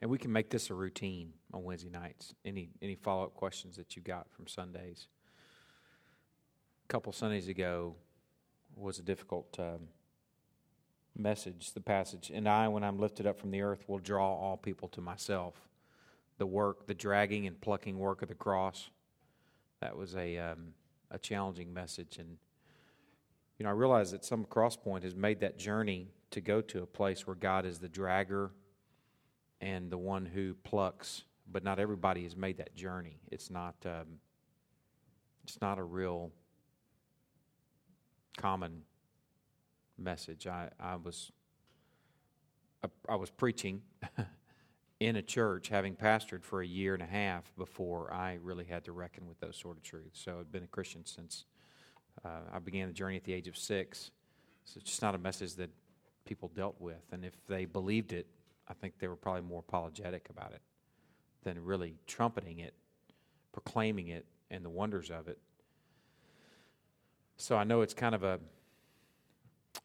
And we can make this a routine on Wednesday nights. Any any follow up questions that you got from Sundays? A couple Sundays ago was a difficult um, message, the passage. And I, when I'm lifted up from the earth, will draw all people to myself. The work, the dragging and plucking work of the cross. That was a um, a challenging message, and you know I realize that some Crosspoint has made that journey to go to a place where God is the dragger and the one who plucks, but not everybody has made that journey. It's not um, it's not a real common message. I, I was I was preaching in a church, having pastored for a year and a half before I really had to reckon with those sort of truths. So I've been a Christian since uh, I began the journey at the age of six. So it's just not a message that people dealt with, and if they believed it, I think they were probably more apologetic about it than really trumpeting it, proclaiming it, and the wonders of it. So I know it's kind of a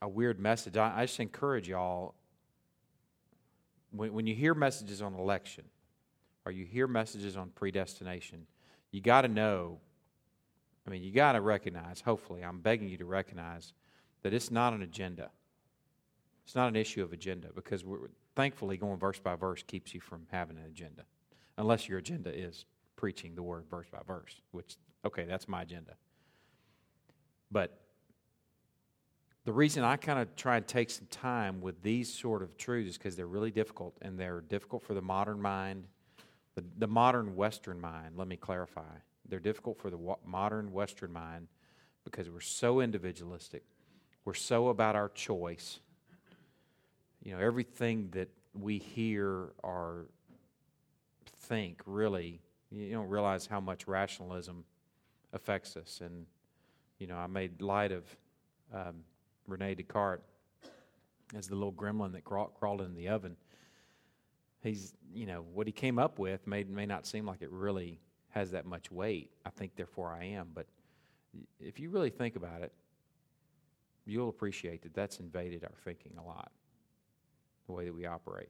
a weird message. I, I just encourage y'all when, when you hear messages on election or you hear messages on predestination, you got to know. I mean, you got to recognize. Hopefully, I'm begging you to recognize that it's not an agenda. It's not an issue of agenda because we're, thankfully going verse by verse keeps you from having an agenda, unless your agenda is preaching the word verse by verse, which okay, that's my agenda. But the reason I kind of try and take some time with these sort of truths is because they're really difficult, and they're difficult for the modern mind, the, the modern Western mind. Let me clarify. They're difficult for the modern Western mind because we're so individualistic. We're so about our choice. You know, everything that we hear or think really, you don't realize how much rationalism affects us. And, you know, I made light of. Um, Rene Descartes as the little gremlin that craw- crawled in the oven. He's, you know, what he came up with may, may not seem like it really has that much weight. I think, therefore, I am. But if you really think about it, you'll appreciate that that's invaded our thinking a lot, the way that we operate.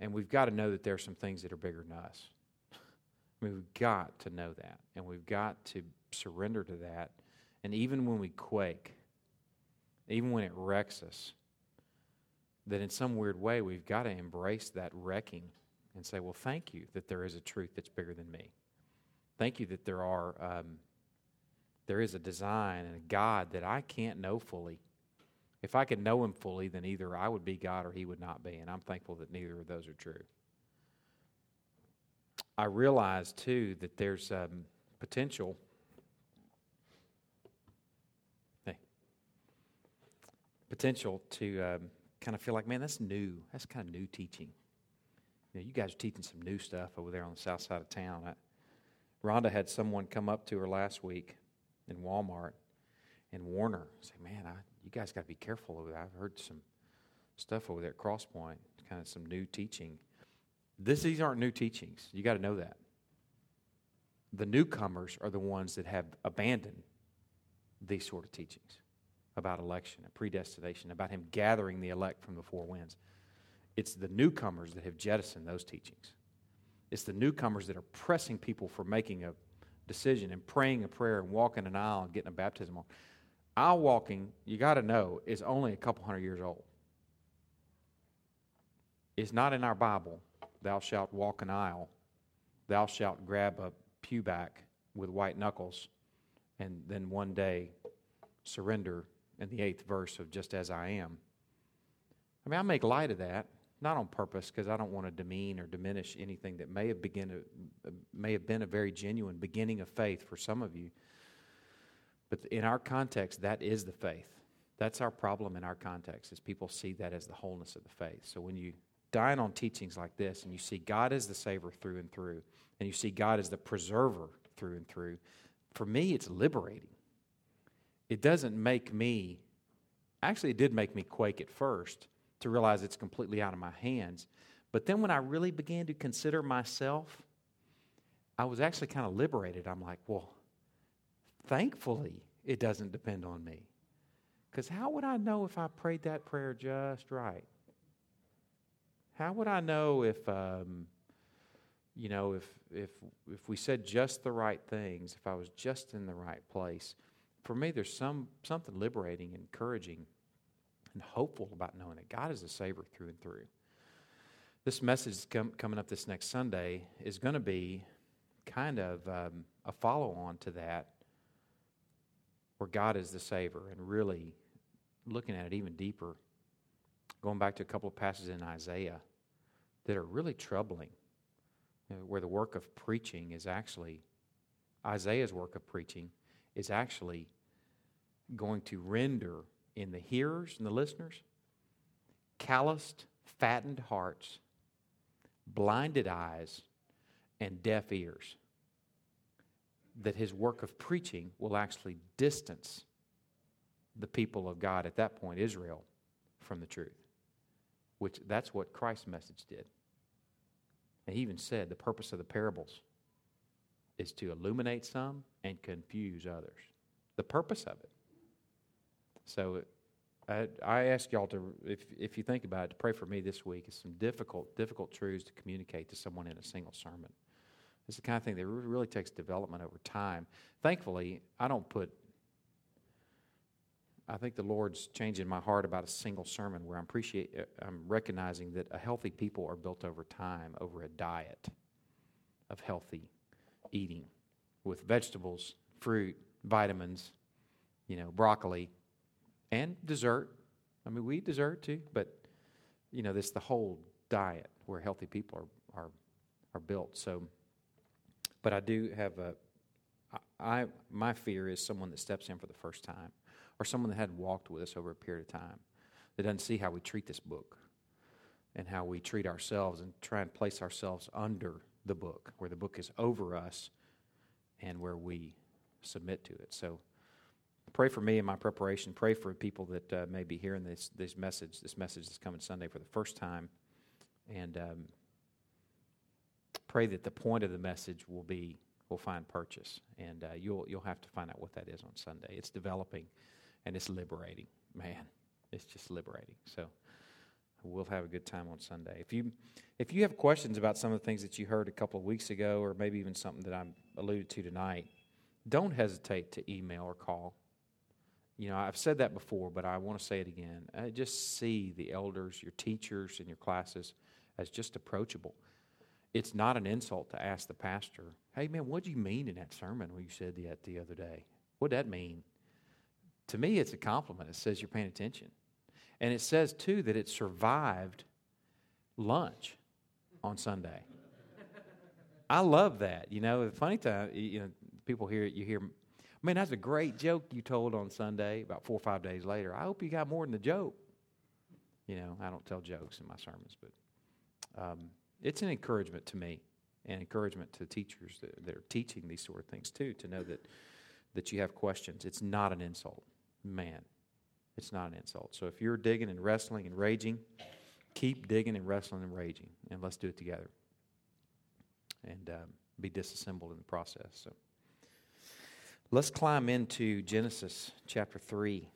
And we've got to know that there are some things that are bigger than us. I mean, we've got to know that. And we've got to surrender to that. And even when we quake, even when it wrecks us, that in some weird way we've got to embrace that wrecking and say, well, thank you that there is a truth that's bigger than me. Thank you that there are um, there is a design and a God that I can't know fully. If I could know Him fully, then either I would be God or He would not be, and I'm thankful that neither of those are true. I realize too that there's um, potential potential to um, kind of feel like, man, that's new. That's kind of new teaching. You, know, you guys are teaching some new stuff over there on the south side of town. I, Rhonda had someone come up to her last week in Walmart and warn her, say, man, I, you guys got to be careful over there. I've heard some stuff over there at Crosspoint, kind of some new teaching. This, these aren't new teachings. You got to know that. The newcomers are the ones that have abandoned these sort of teachings about election and predestination, about him gathering the elect from the four winds. It's the newcomers that have jettisoned those teachings. It's the newcomers that are pressing people for making a decision and praying a prayer and walking an aisle and getting a baptism on. Aisle walking, you got to know, is only a couple hundred years old. It's not in our Bible, thou shalt walk an aisle, thou shalt grab a pew back with white knuckles, and then one day surrender in the eighth verse of just as I am. I mean, I make light of that, not on purpose, because I don't want to demean or diminish anything that may have begin may have been a very genuine beginning of faith for some of you. But in our context, that is the faith. That's our problem in our context, is people see that as the wholeness of the faith. So when you dine on teachings like this and you see God as the Savior through and through, and you see God as the preserver through and through, for me, it's liberating it doesn't make me, actually, it did make me quake at first to realize it's completely out of my hands. But then when I really began to consider myself, I was actually kind of liberated. I'm like, well, thankfully, it doesn't depend on me. Because how would I know if I prayed that prayer just right? How would I know if, um, you know, if, if, if we said just the right things, if I was just in the right place? For me, there's some, something liberating, encouraging, and hopeful about knowing that God is a Savior through and through. This message com- coming up this next Sunday is going to be kind of um, a follow on to that, where God is the Savior, and really looking at it even deeper, going back to a couple of passages in Isaiah that are really troubling, you know, where the work of preaching is actually, Isaiah's work of preaching is actually going to render in the hearers and the listeners calloused, fattened hearts, blinded eyes, and deaf ears. That his work of preaching will actually distance the people of God at that point, Israel, from the truth. Which that's what Christ's message did. And he even said the purpose of the parables is to illuminate some and confuse others. The purpose of it. So I, I ask y'all to, if, if you think about it, to pray for me this week. It's some difficult, difficult truths to communicate to someone in a single sermon. It's the kind of thing that really takes development over time. Thankfully, I don't put I think the Lord's changing my heart about a single sermon where I'm appreciate uh, I'm recognizing that a healthy people are built over time over a diet of healthy eating with vegetables, fruit, vitamins, you know, broccoli, and dessert. I mean, we eat dessert too, but you know, this the whole diet where healthy people are are are built. So, but I do have a I my fear is someone that steps in for the first time or someone that hadn't walked with us over a period of time, that doesn't see how we treat this book and how we treat ourselves and try and place ourselves under the book, where the book is over us and where we submit to it. So pray for me in my preparation. Pray for people that uh, may be hearing this, this message, this message that's coming Sunday for the first time. And um, pray that the point of the message will be will find purchase, and uh, you'll you'll have to find out what that is on Sunday. It's developing and it's liberating. Man, it's just liberating. So we'll have a good time on Sunday. If you if you have questions about some of the things that you heard a couple of weeks ago, or maybe even something that I alluded to tonight, don't hesitate to email or call. You know, I've said that before, but I want to say it again. I just see the elders, your teachers, and your classes as just approachable. It's not an insult to ask the pastor, "Hey, man, what did you mean in that sermon when you said that the other day? What did that mean?" To me, it's a compliment. It says you're paying attention. And it says, too, that it survived lunch on Sunday. I love that. You know, the funny time, you know, people hear it, you hear, man, that's a great joke you told on Sunday about four or five days later. I hope you got more than the joke. You know, I don't tell jokes in my sermons, but um, it's an encouragement to me and encouragement to teachers that, that are teaching these sort of things, too, to know that, that you have questions. It's not an insult man. It's not an insult. So if you're digging and wrestling and raging, keep digging and wrestling and raging, and let's do it together. And um, be disassembled in the process. So let's climb into Genesis chapter 3.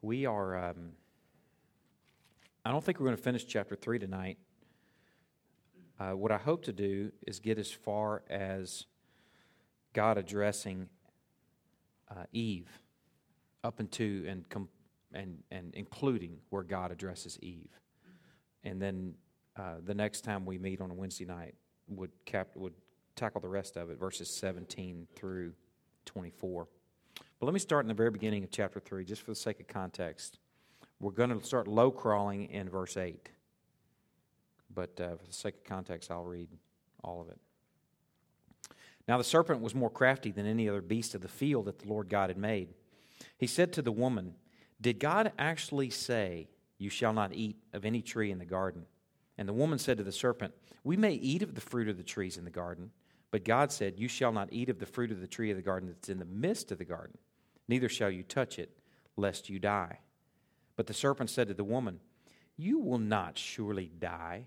We are, um, I don't think we're going to finish chapter 3 tonight. Uh, what I hope to do is get as far as God addressing uh, Eve up into and, com- and, and including where God addresses Eve. And then uh, the next time we meet on a Wednesday night would, cap- would tackle the rest of it, verses 17 through 24. But let me start in the very beginning of chapter 3, just for the sake of context. We're going to start low crawling in verse 8. But uh, for the sake of context, I'll read all of it. Now the serpent was more crafty than any other beast of the field that the Lord God had made. He said to the woman, Did God actually say, You shall not eat of any tree in the garden? And the woman said to the serpent, We may eat of the fruit of the trees in the garden, but God said, You shall not eat of the fruit of the tree of the garden that's in the midst of the garden, neither shall you touch it, lest you die. But the serpent said to the woman, You will not surely die.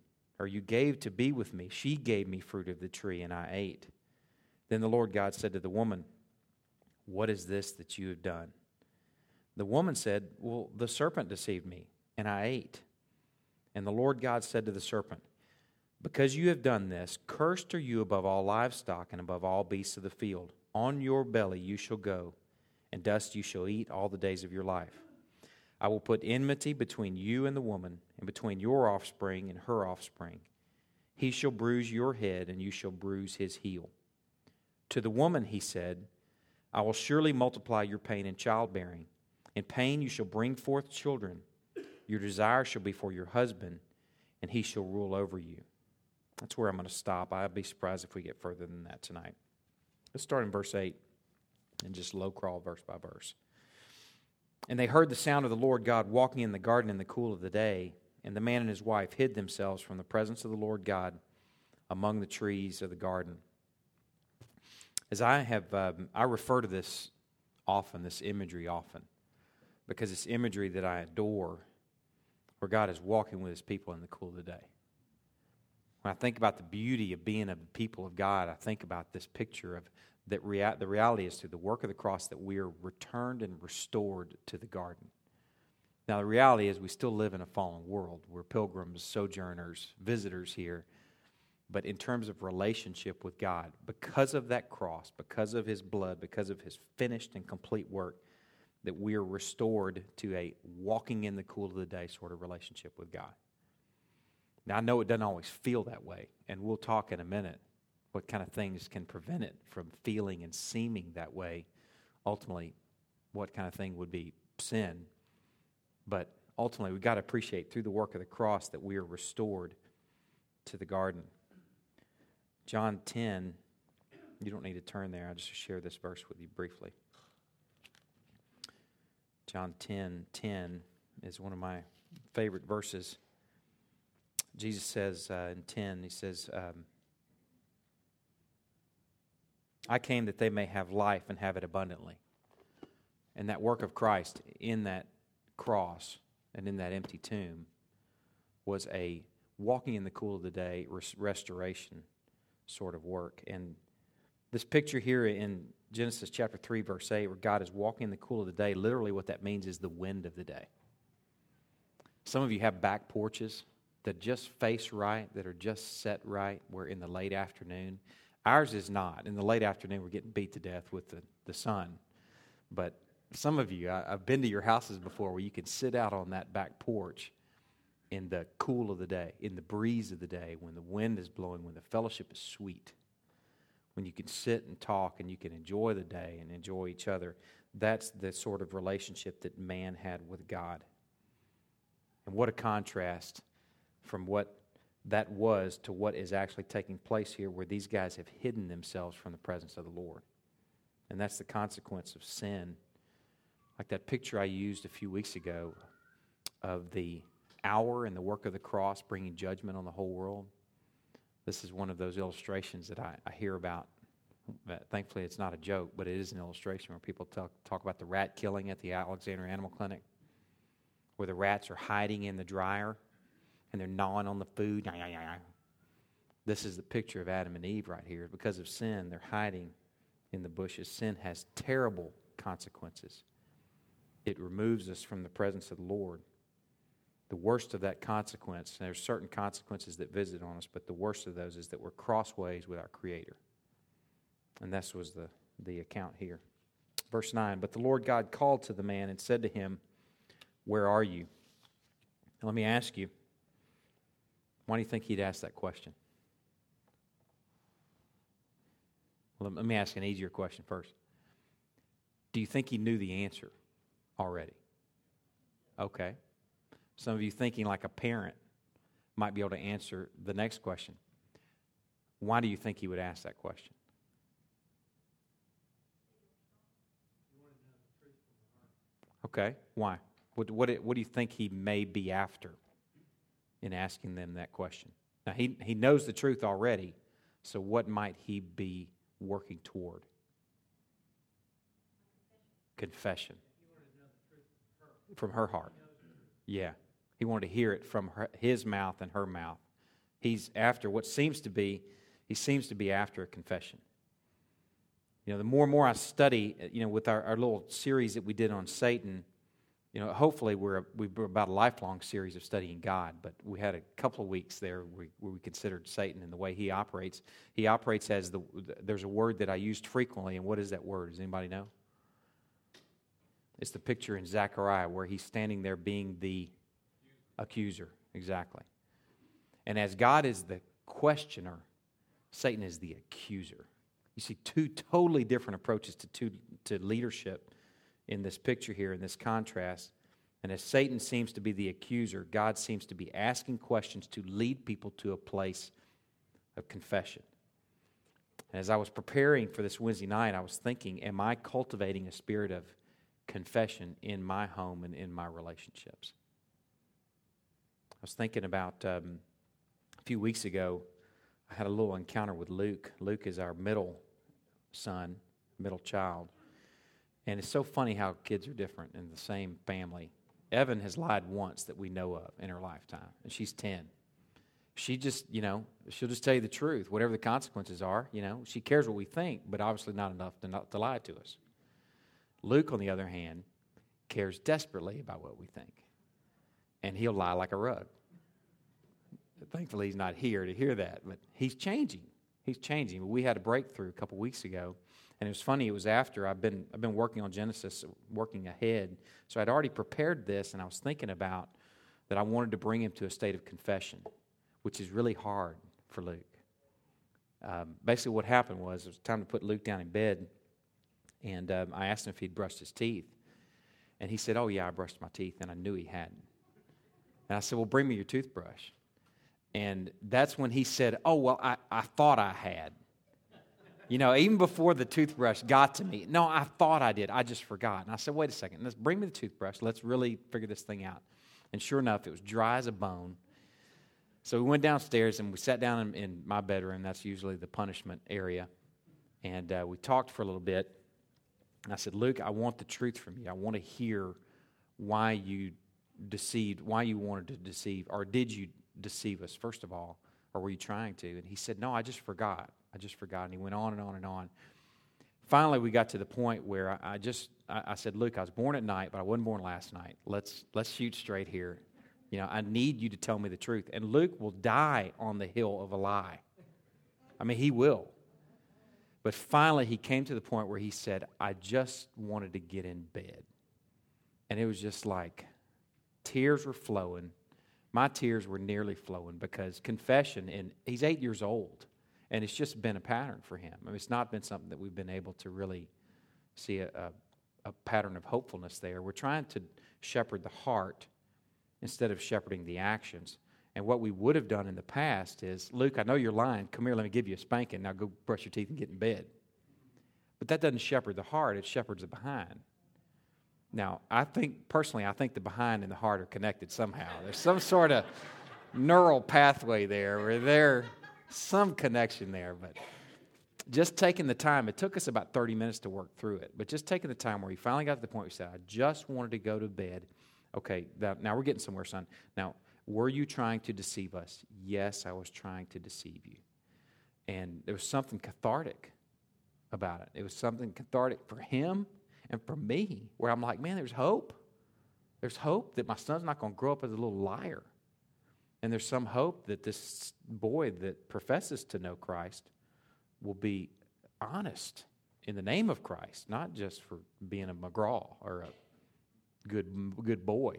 or you gave to be with me, she gave me fruit of the tree, and I ate. Then the Lord God said to the woman, What is this that you have done? The woman said, Well, the serpent deceived me, and I ate. And the Lord God said to the serpent, because you have done this, cursed are you above all livestock and above all beasts of the field. On your belly you shall go, and dust you shall eat all the days of your life. I will put enmity between you and the woman, and between your offspring and her offspring. He shall bruise your head, and you shall bruise his heel. To the woman he said, I will surely multiply your pain in childbearing. In pain you shall bring forth children. Your desire shall be for your husband, and he shall rule over you. That's where I'm going to stop. I'd be surprised if we get further than that tonight. Let's start in verse 8 and just low crawl verse by verse. And they heard the sound of the Lord God walking in the garden in the cool of the day, and the man and his wife hid themselves from the presence of the Lord God among the trees of the garden. As I have, um, I refer to this often, this imagery often, because it's imagery that I adore, where God is walking with his people in the cool of the day. When I think about the beauty of being a people of God, I think about this picture of that rea- the reality is through the work of the cross that we are returned and restored to the garden. Now, the reality is we still live in a fallen world. We're pilgrims, sojourners, visitors here. But in terms of relationship with God, because of that cross, because of his blood, because of his finished and complete work, that we are restored to a walking in the cool of the day sort of relationship with God. Now, I know it doesn't always feel that way, and we'll talk in a minute what kind of things can prevent it from feeling and seeming that way. Ultimately, what kind of thing would be sin. But ultimately, we've got to appreciate through the work of the cross that we are restored to the garden. John 10, you don't need to turn there. I'll just share this verse with you briefly. John 10 10 is one of my favorite verses. Jesus says uh, in 10, he says, um, I came that they may have life and have it abundantly. And that work of Christ in that cross and in that empty tomb was a walking in the cool of the day restoration sort of work. And this picture here in Genesis chapter 3, verse 8, where God is walking in the cool of the day, literally what that means is the wind of the day. Some of you have back porches that just face right, that are just set right, we're in the late afternoon. Ours is not. In the late afternoon, we're getting beat to death with the, the sun. But some of you, I, I've been to your houses before where you can sit out on that back porch in the cool of the day, in the breeze of the day, when the wind is blowing, when the fellowship is sweet, when you can sit and talk and you can enjoy the day and enjoy each other. That's the sort of relationship that man had with God. And what a contrast from what that was to what is actually taking place here, where these guys have hidden themselves from the presence of the Lord. And that's the consequence of sin. Like that picture I used a few weeks ago of the hour and the work of the cross bringing judgment on the whole world. This is one of those illustrations that I, I hear about. Thankfully, it's not a joke, but it is an illustration where people talk, talk about the rat killing at the Alexander Animal Clinic, where the rats are hiding in the dryer and they're gnawing on the food. This is the picture of Adam and Eve right here. Because of sin, they're hiding in the bushes. Sin has terrible consequences. It removes us from the presence of the Lord. The worst of that consequence, and there's certain consequences that visit on us, but the worst of those is that we're crossways with our Creator. And this was the, the account here. Verse 9 But the Lord God called to the man and said to him, Where are you? Now, let me ask you, why do you think he'd ask that question? Let me ask an easier question first. Do you think he knew the answer already? Okay. Some of you thinking like a parent might be able to answer the next question. Why do you think he would ask that question? Okay, why? What, what, what do you think he may be after? In asking them that question? Now, he, he knows the truth already, so what might he be working toward? Confession. From her heart. Yeah. He wanted to hear it from her, his mouth and her mouth. He's after what seems to be, he seems to be after a confession. You know, the more and more I study, you know, with our, our little series that we did on Satan, you know, hopefully we're, we're about a lifelong series of studying God, but we had a couple of weeks there where we, considered Satan and the way he operates. He operates as the, there's a word that I used frequently, and what is that word? Does anybody know? It's the picture in Zechariah where he's standing there being the accuser, exactly. And as God is the questioner, Satan is the accuser. You see two totally different approaches to, to, to leadership in this picture here, in this contrast. And as Satan seems to be the accuser, God seems to be asking questions to lead people to a place of confession. And as I was preparing for this Wednesday night, I was thinking, am I cultivating a spirit of confession in my home and in my relationships? I was thinking about um, a few weeks ago, I had a little encounter with Luke. Luke is our middle son, middle child. And it's so funny how kids are different in the same family. Evan has lied once that we know of in her lifetime, and she's 10. She just, you know, she'll just tell you the truth, whatever the consequences are. You know, she cares what we think, but obviously not enough to, not, to lie to us. Luke, on the other hand, cares desperately about what we think, and he'll lie like a rug. Thankfully, he's not here to hear that, but he's changing. He's changing. We had a breakthrough a couple weeks ago and it was funny, it was after I've been, I've been working on Genesis, working ahead. So I'd already prepared this, and I was thinking about that I wanted to bring him to a state of confession, which is really hard for Luke. Um, basically, what happened was it was time to put Luke down in bed, and um, I asked him if he'd brushed his teeth. And he said, Oh, yeah, I brushed my teeth, and I knew he hadn't. And I said, Well, bring me your toothbrush. And that's when he said, Oh, well, I, I thought I had. You know, even before the toothbrush got to me, no, I thought I did. I just forgot. And I said, wait a second, let's bring me the toothbrush. Let's really figure this thing out. And sure enough, it was dry as a bone. So we went downstairs and we sat down in, in my bedroom. That's usually the punishment area. And uh, we talked for a little bit. And I said, Luke, I want the truth from you. I want to hear why you deceived, why you wanted to deceive, or did you deceive us, first of all, or were you trying to? And he said, No, I just forgot. I just forgot. And he went on and on and on. Finally, we got to the point where I, I just I, I, said, Luke, I was born at night, but I wasn't born last night. Let's let's shoot straight here. You know, I need you to tell me the truth. And Luke will die on the hill of a lie. I mean, he will. But finally, he came to the point where he said, I just wanted to get in bed. And it was just like tears were flowing. My tears were nearly flowing because confession, and he's eight years old. And it's just been a pattern for him. I mean, it's not been something that we've been able to really see a, a, a pattern of hopefulness there. We're trying to shepherd the heart instead of shepherding the actions. And what we would have done in the past is, Luke, I know you're lying. Come here, let me give you a spanking. Now go brush your teeth and get in bed. But that doesn't shepherd the heart, it shepherds the behind. Now, I think, personally, I think the behind and the heart are connected somehow. There's some sort of neural pathway there where they're some connection there, but just taking the time, it took us about 30 minutes to work through it, but just taking the time where he finally got to the point where he said, I just wanted to go to bed. Okay, that, now we're getting somewhere, son. Now, were you trying to deceive us? Yes, I was trying to deceive you. And there was something cathartic about it. It was something cathartic for him and for me, where I'm like, man, there's hope. There's hope that my son's not going to grow up as a little liar. And there's some hope that this boy that professes to know Christ will be honest in the name of Christ, not just for being a McGraw or a good, good boy,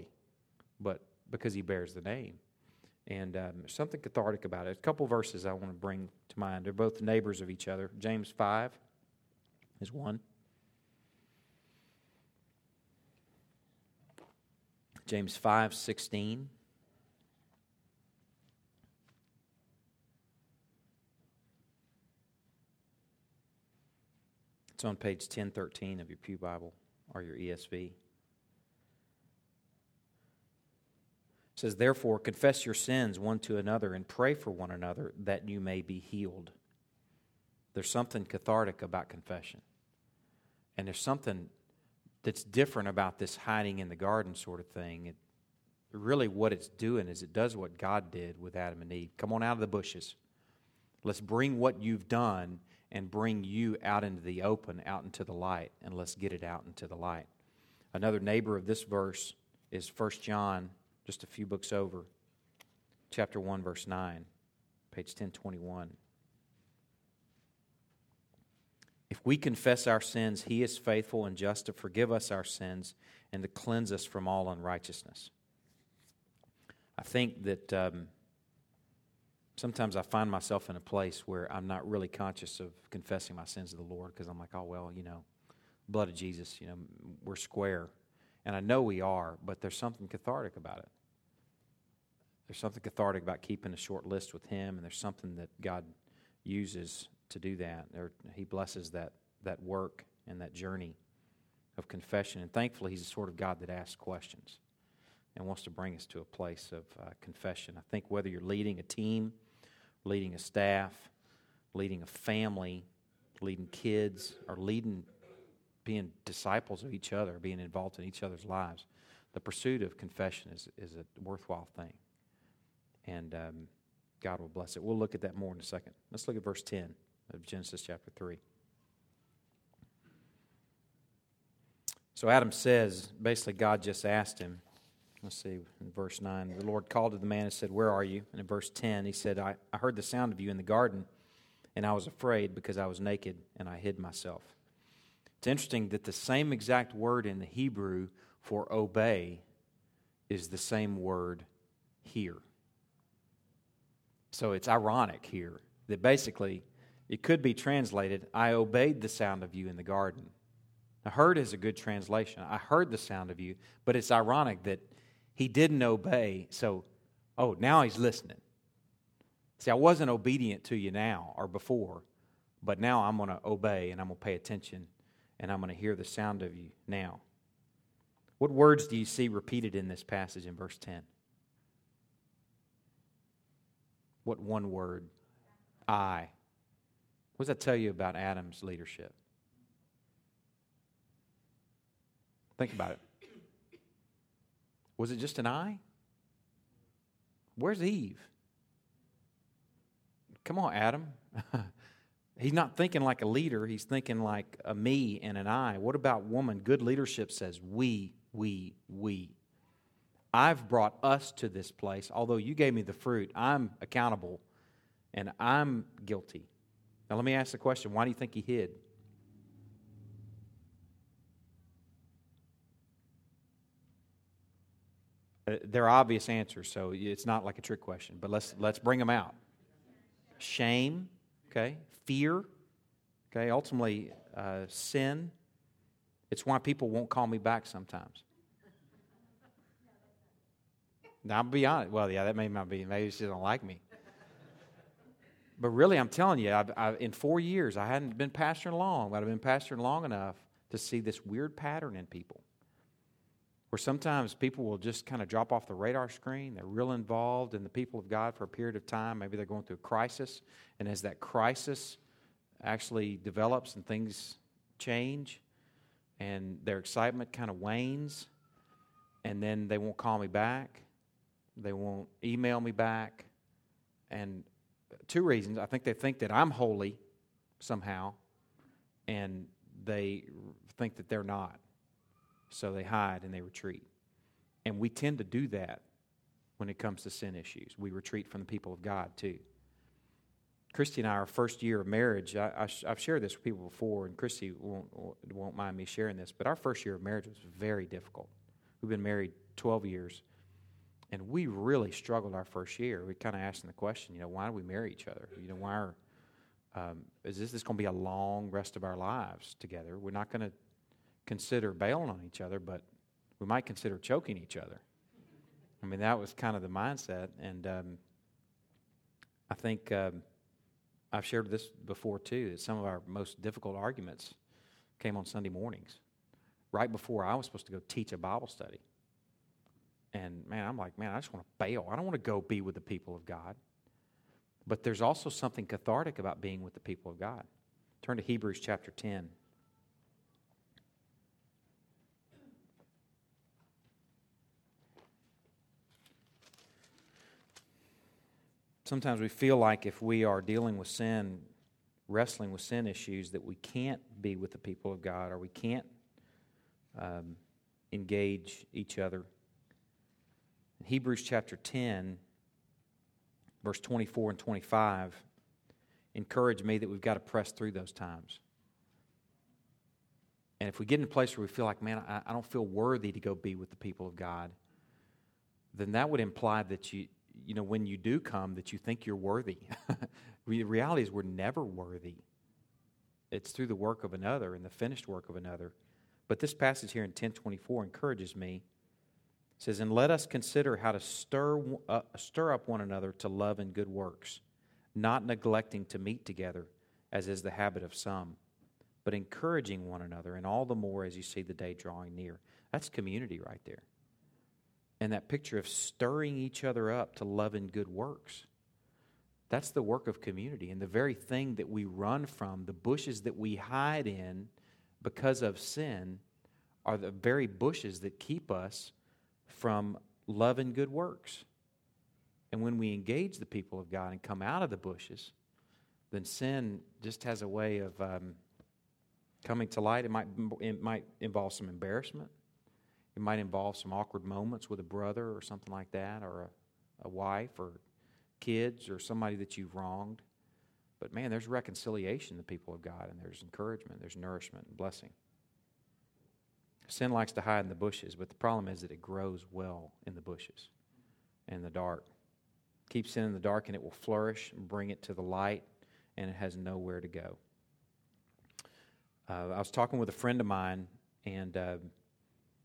but because he bears the name. And um, there's something cathartic about it. A couple verses I want to bring to mind. They're both neighbors of each other. James 5. is one. James 5 16. It's on page 1013 of your Pew Bible or your ESV. It says, Therefore, confess your sins one to another and pray for one another that you may be healed. There's something cathartic about confession. And there's something that's different about this hiding in the garden sort of thing. It, really, what it's doing is it does what God did with Adam and Eve. Come on out of the bushes. Let's bring what you've done and bring you out into the open, out into the light, and let's get it out into the light. Another neighbor of this verse is 1 John, just a few books over, chapter 1, verse 9, page 1021. If we confess our sins, he is faithful and just to forgive us our sins and to cleanse us from all unrighteousness. I think that um, sometimes I find myself in a place where I'm not really conscious of confessing my sins to the Lord because I'm like, oh, well, you know, blood of Jesus, you know, we're square. And I know we are, but there's something cathartic about it. There's something cathartic about keeping a short list with Him, and there's something that God uses to do that. Or he blesses that, that work and that journey of confession. And thankfully, He's the sort of God that asks questions and wants to bring us to a place of uh, confession. I think whether you're leading a team, leading a staff, leading a family, leading kids, or leading, being disciples of each other, being involved in each other's lives, the pursuit of confession is, is a worthwhile thing. And um, God will bless it. We'll look at that more in a second. Let's look at verse 10 of Genesis chapter 3. So Adam says, basically, God just asked him, Let's see, in verse 9, the Lord called to the man and said, Where are you? And in verse 10, he said, I, I heard the sound of you in the garden, and I was afraid because I was naked and I hid myself. It's interesting that the same exact word in the Hebrew for obey is the same word here. So it's ironic here that basically it could be translated, I obeyed the sound of you in the garden. Now, heard is a good translation. I heard the sound of you, but it's ironic that he didn't obey. So, oh, now he's listening. See, I wasn't obedient to you now or before, but now I'm going to obey and I'm going to pay attention and I'm going to hear the sound of you now. What words do you see repeated in this passage in verse 10? What one word? I. What does that tell you about Adam's leadership? Think about it. Was it just an eye? Where's Eve? Come on, Adam. he's not thinking like a leader, he's thinking like a me and an I. What about woman? Good leadership says we, we, we. I've brought us to this place. Although you gave me the fruit, I'm accountable and I'm guilty. Now, let me ask the question why do you think he hid? Uh, they're obvious answers, so it's not like a trick question, but let's, let's bring them out. Shame, okay? Fear, okay? Ultimately, uh, sin. It's why people won't call me back sometimes. Now, I'll be honest. Well, yeah, that may not be. Maybe she don't like me. But really, I'm telling you, I've, I've, in four years, I hadn't been pastoring long, but I've been pastoring long enough to see this weird pattern in people where sometimes people will just kind of drop off the radar screen. They're real involved in the people of God for a period of time. Maybe they're going through a crisis. And as that crisis actually develops and things change and their excitement kind of wanes, and then they won't call me back, they won't email me back. And two reasons. I think they think that I'm holy somehow, and they think that they're not. So they hide and they retreat. And we tend to do that when it comes to sin issues. We retreat from the people of God too. Christy and I, our first year of marriage, I, have shared this with people before, and Christy won't, won't mind me sharing this, but our first year of marriage was very difficult. We've been married 12 years, and we really struggled our first year. We kind of asked the question, you know, why do we marry each other? You know, why are, um, is this, this going to be a long rest of our lives together? We're not going to consider bailing on each other, but we might consider choking each other. I mean, that was kind of the mindset. And um, I think um, I've shared this before too that some of our most difficult arguments came on Sunday mornings, right before I was supposed to go teach a Bible study. And man, I'm like, man, I just want to bail. I don't want to go be with the people of God. But there's also something cathartic about being with the people of God. Turn to Hebrews chapter 10. Sometimes we feel like if we are dealing with sin, wrestling with sin issues, that we can't be with the people of God or we can't um, engage each other. In Hebrews chapter 10, verse 24 and 25 encourage me that we've got to press through those times. And if we get in a place where we feel like, man, I, I don't feel worthy to go be with the people of God, then that would imply that you, you know, when you do come, that you think you're worthy. the reality is, we're never worthy. It's through the work of another and the finished work of another. But this passage here in 1024 encourages me says, And let us consider how to stir, uh, stir up one another to love and good works, not neglecting to meet together, as is the habit of some, but encouraging one another, and all the more as you see the day drawing near. That's community right there. And that picture of stirring each other up to love and good works. That's the work of community. And the very thing that we run from, the bushes that we hide in because of sin, are the very bushes that keep us from love and good works. And when we engage the people of God and come out of the bushes, then sin just has a way of um, coming to light. It might, it might involve some embarrassment. It might involve some awkward moments with a brother or something like that, or a, a wife or kids or somebody that you've wronged. But man, there's reconciliation the people of God, and there's encouragement, there's nourishment and blessing. Sin likes to hide in the bushes, but the problem is that it grows well in the bushes in the dark. Keep sin in the dark, and it will flourish and bring it to the light, and it has nowhere to go. Uh, I was talking with a friend of mine, and uh,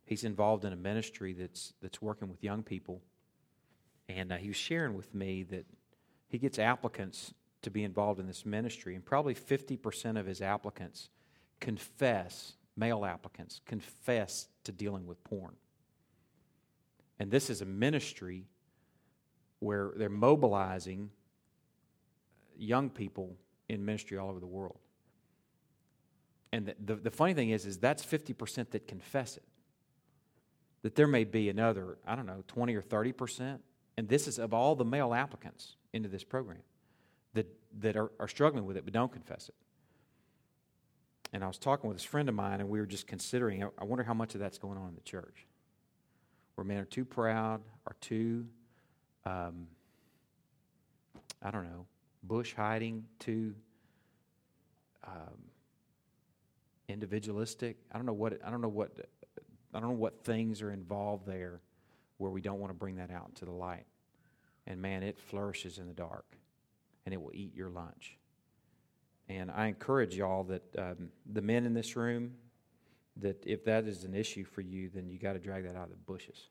he's involved in a ministry that's that's working with young people, and uh, he was sharing with me that he gets applicants to be involved in this ministry, and probably fifty percent of his applicants confess male applicants confess to dealing with porn. And this is a ministry where they're mobilizing young people in ministry all over the world. And the, the, the, funny thing is, is that's 50% that confess it. That there may be another, I don't know, 20 or 30%. And this is of all the male applicants into this program that, that are, are struggling with it but don't confess it and I was talking with this friend of mine, and we were just considering I wonder how much of that's going on in the church. Where men are too proud, are too, um, I don't know, bush hiding, too um, individualistic. I don't know what I don't know what I don't know what things are involved there where we don't want to bring that out into the light. And man, it flourishes in the dark, and it will eat your lunch. And I encourage y'all that um, the men in this room, that if that is an issue for you, then you got to drag that out of the bushes.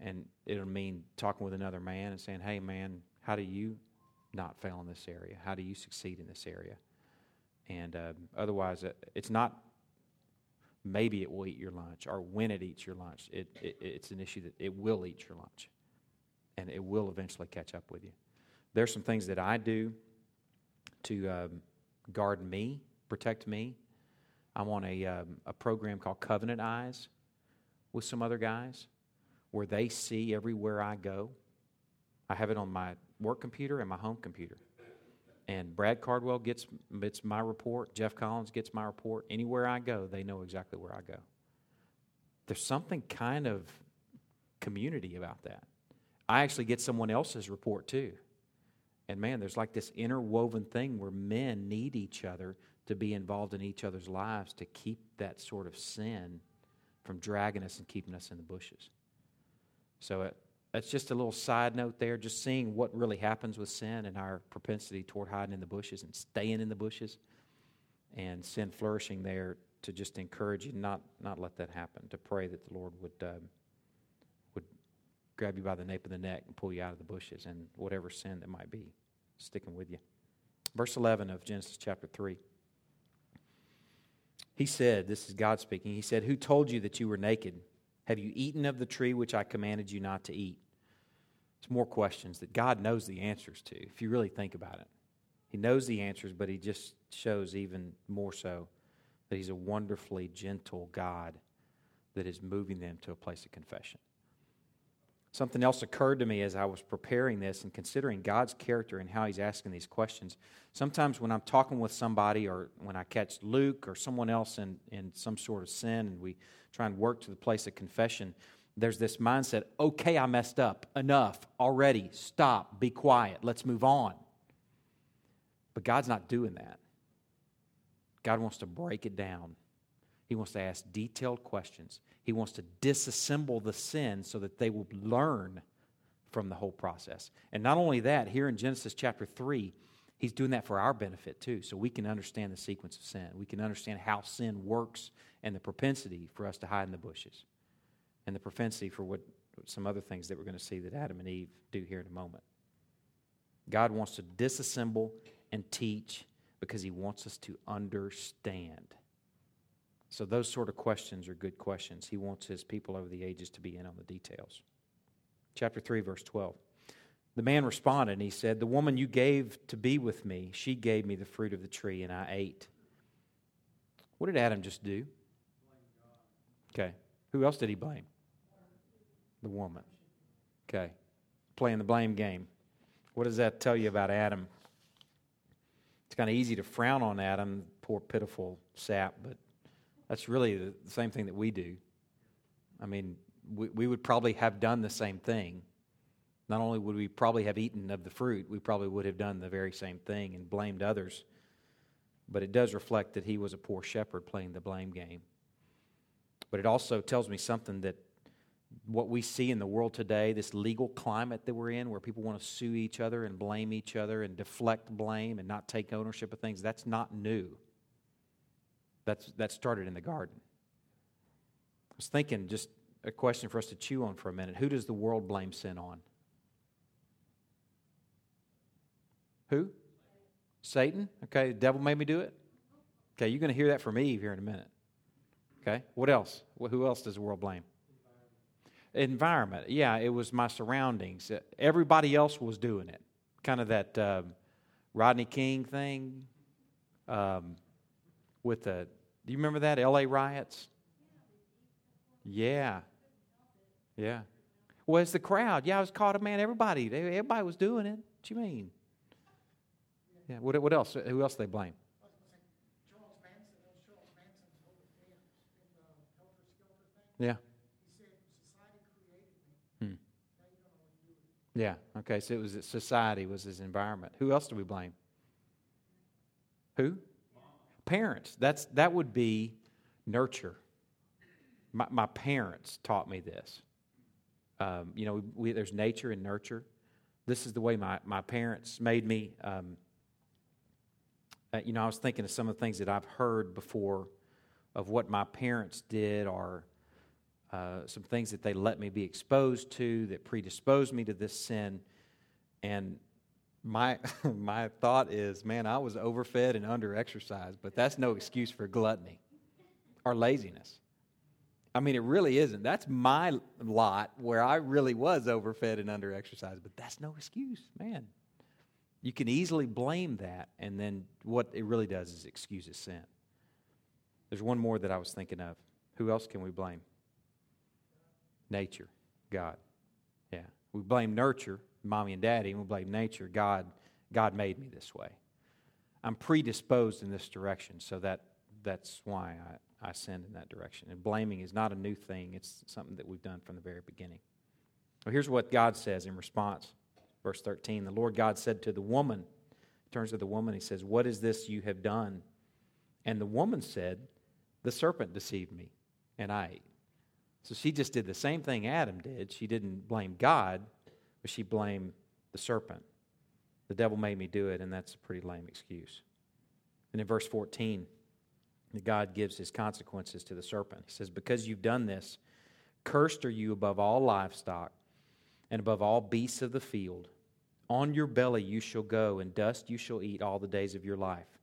And it'll mean talking with another man and saying, hey, man, how do you not fail in this area? How do you succeed in this area? And uh, otherwise, it's not maybe it will eat your lunch or when it eats your lunch. It, it, it's an issue that it will eat your lunch and it will eventually catch up with you. There's some things that I do to um, guard me, protect me. I'm on a, um, a program called Covenant Eyes with some other guys where they see everywhere I go. I have it on my work computer and my home computer. And Brad Cardwell gets, gets my report. Jeff Collins gets my report. Anywhere I go, they know exactly where I go. There's something kind of community about that. I actually get someone else's report too. And man, there's like this interwoven thing where men need each other to be involved in each other's lives to keep that sort of sin from dragging us and keeping us in the bushes. So, uh, that's just a little side note there, just seeing what really happens with sin and our propensity toward hiding in the bushes and staying in the bushes and sin flourishing there to just encourage you not not let that happen to pray that the lord would um, would grab you by the nape of the neck and pull you out of the bushes and whatever sin that might be sticking with you. Verse 11 of genesis chapter 3 he said this is god speaking he said who told you that you were naked have you eaten of the tree which i commanded you not to eat it's more questions that god knows the answers to if you really think about it he knows the answers but he just shows even more so that He's a wonderfully gentle God that is moving them to a place of confession. Something else occurred to me as I was preparing this and considering God's character and how He's asking these questions. Sometimes when I'm talking with somebody or when I catch Luke or someone else in, in some sort of sin and we try and work to the place of confession, there's this mindset okay, I messed up. Enough. Already. Stop. Be quiet. Let's move on. But God's not doing that. God wants to break it down. He wants to ask detailed questions. He wants to disassemble the sin so that they will learn from the whole process. And not only that, here in Genesis chapter 3, he's doing that for our benefit too, so we can understand the sequence of sin. We can understand how sin works and the propensity for us to hide in the bushes, and the propensity for what some other things that we're going to see that Adam and Eve do here in a moment. God wants to disassemble and teach because he wants us to understand. So, those sort of questions are good questions. He wants his people over the ages to be in on the details. Chapter 3, verse 12. The man responded and he said, The woman you gave to be with me, she gave me the fruit of the tree and I ate. What did Adam just do? Okay. Who else did he blame? The woman. Okay. Playing the blame game. What does that tell you about Adam? It's kind of easy to frown on Adam, poor pitiful sap, but that's really the, same thing that we do. I mean, we, we would probably have done the same thing. Not only would we probably have eaten of the fruit, we probably would have done the very same thing and blamed others. But it does reflect that he was a poor shepherd playing the blame game. But it also tells me something that what we see in the world today, this legal climate that we're in, where people want to sue each other and blame each other and deflect blame and not take ownership of things, that's not new. That's, that started in the garden. I was thinking, just a question for us to chew on for a minute. Who does the world blame sin on? Who? Satan? Okay, the devil made me do it? Okay, you're going to hear that from Eve here in a minute. Okay, what else? Who else does the world blame? environment. Yeah, it was my surroundings. Everybody else was doing it. Kind of that um, Rodney King thing um, with the. Do you remember that L.A. riots? Yeah, yeah. Well, the crowd. Yeah, I was caught. Up, man, everybody, everybody was doing it. What you mean? Yeah. What, what else? Who else they blame? Yeah. Hmm. Yeah. Okay. So it was society was his environment. Who else do we blame? Who? Parents. That's that would be nurture. My, my parents taught me this. Um, you know, we, there's nature and nurture. This is the way my, my parents made me. Um, uh, you know, I was thinking of some of the things that I've heard before of what my parents did or uh, some things that they let me be exposed to that predisposed me to this sin. And my, my thought is, man, I was overfed and underexercised, but that's no excuse for gluttony or laziness. I mean, it really isn't. That's my lot where I really was overfed and underexercised, but that's no excuse, man. You can easily blame that, and then what it really does is excuses sin. There's one more that I was thinking of. Who else can we blame? Nature, God. Yeah. We blame nurture, mommy and daddy, and we blame nature, God. God made me this way. I'm predisposed in this direction, so that that's why I, I send in that direction. And blaming is not a new thing, it's something that we've done from the very beginning. Well, here's what God says in response. Verse 13 The Lord God said to the woman, turns to the woman, he says, What is this you have done? And the woman said, The serpent deceived me, and I ate. So she just did the same thing Adam did. She didn't blame God, but she blamed the serpent. The devil made me do it, and that's a pretty lame excuse. And in verse 14, God gives his consequences to the serpent. He says, Because you've done this, cursed are you above all livestock and above all beasts of the field. On your belly you shall go, and dust you shall eat all the days of your life.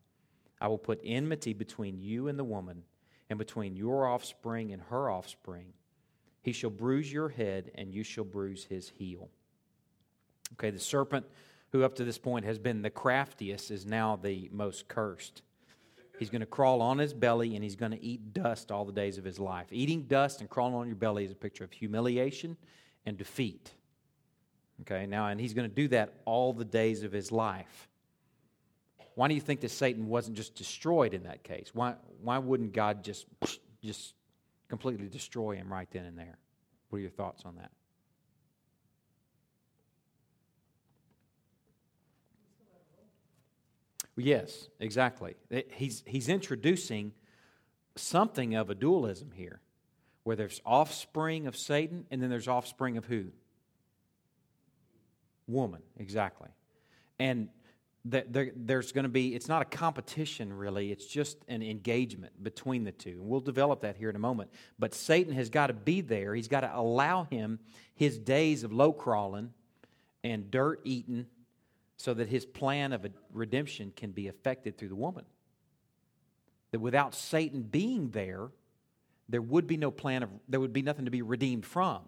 I will put enmity between you and the woman, and between your offspring and her offspring. He shall bruise your head, and you shall bruise his heel. Okay, the serpent, who up to this point has been the craftiest, is now the most cursed. He's going to crawl on his belly and he's going to eat dust all the days of his life. Eating dust and crawling on your belly is a picture of humiliation and defeat. Okay, now, and he's going to do that all the days of his life. Why do you think that Satan wasn't just destroyed in that case? Why, why wouldn't God just, just completely destroy him right then and there? What are your thoughts on that? Yes, exactly. He's, he's introducing something of a dualism here, where there's offspring of Satan and then there's offspring of who? Woman, exactly. And there, there's going to be, it's not a competition really, it's just an engagement between the two. And we'll develop that here in a moment. But Satan has got to be there. He's got to allow him his days of low crawling and dirt eating so that his plan of redemption can be effected through the woman. That without Satan being there, there would be no plan of, there would be nothing to be redeemed from.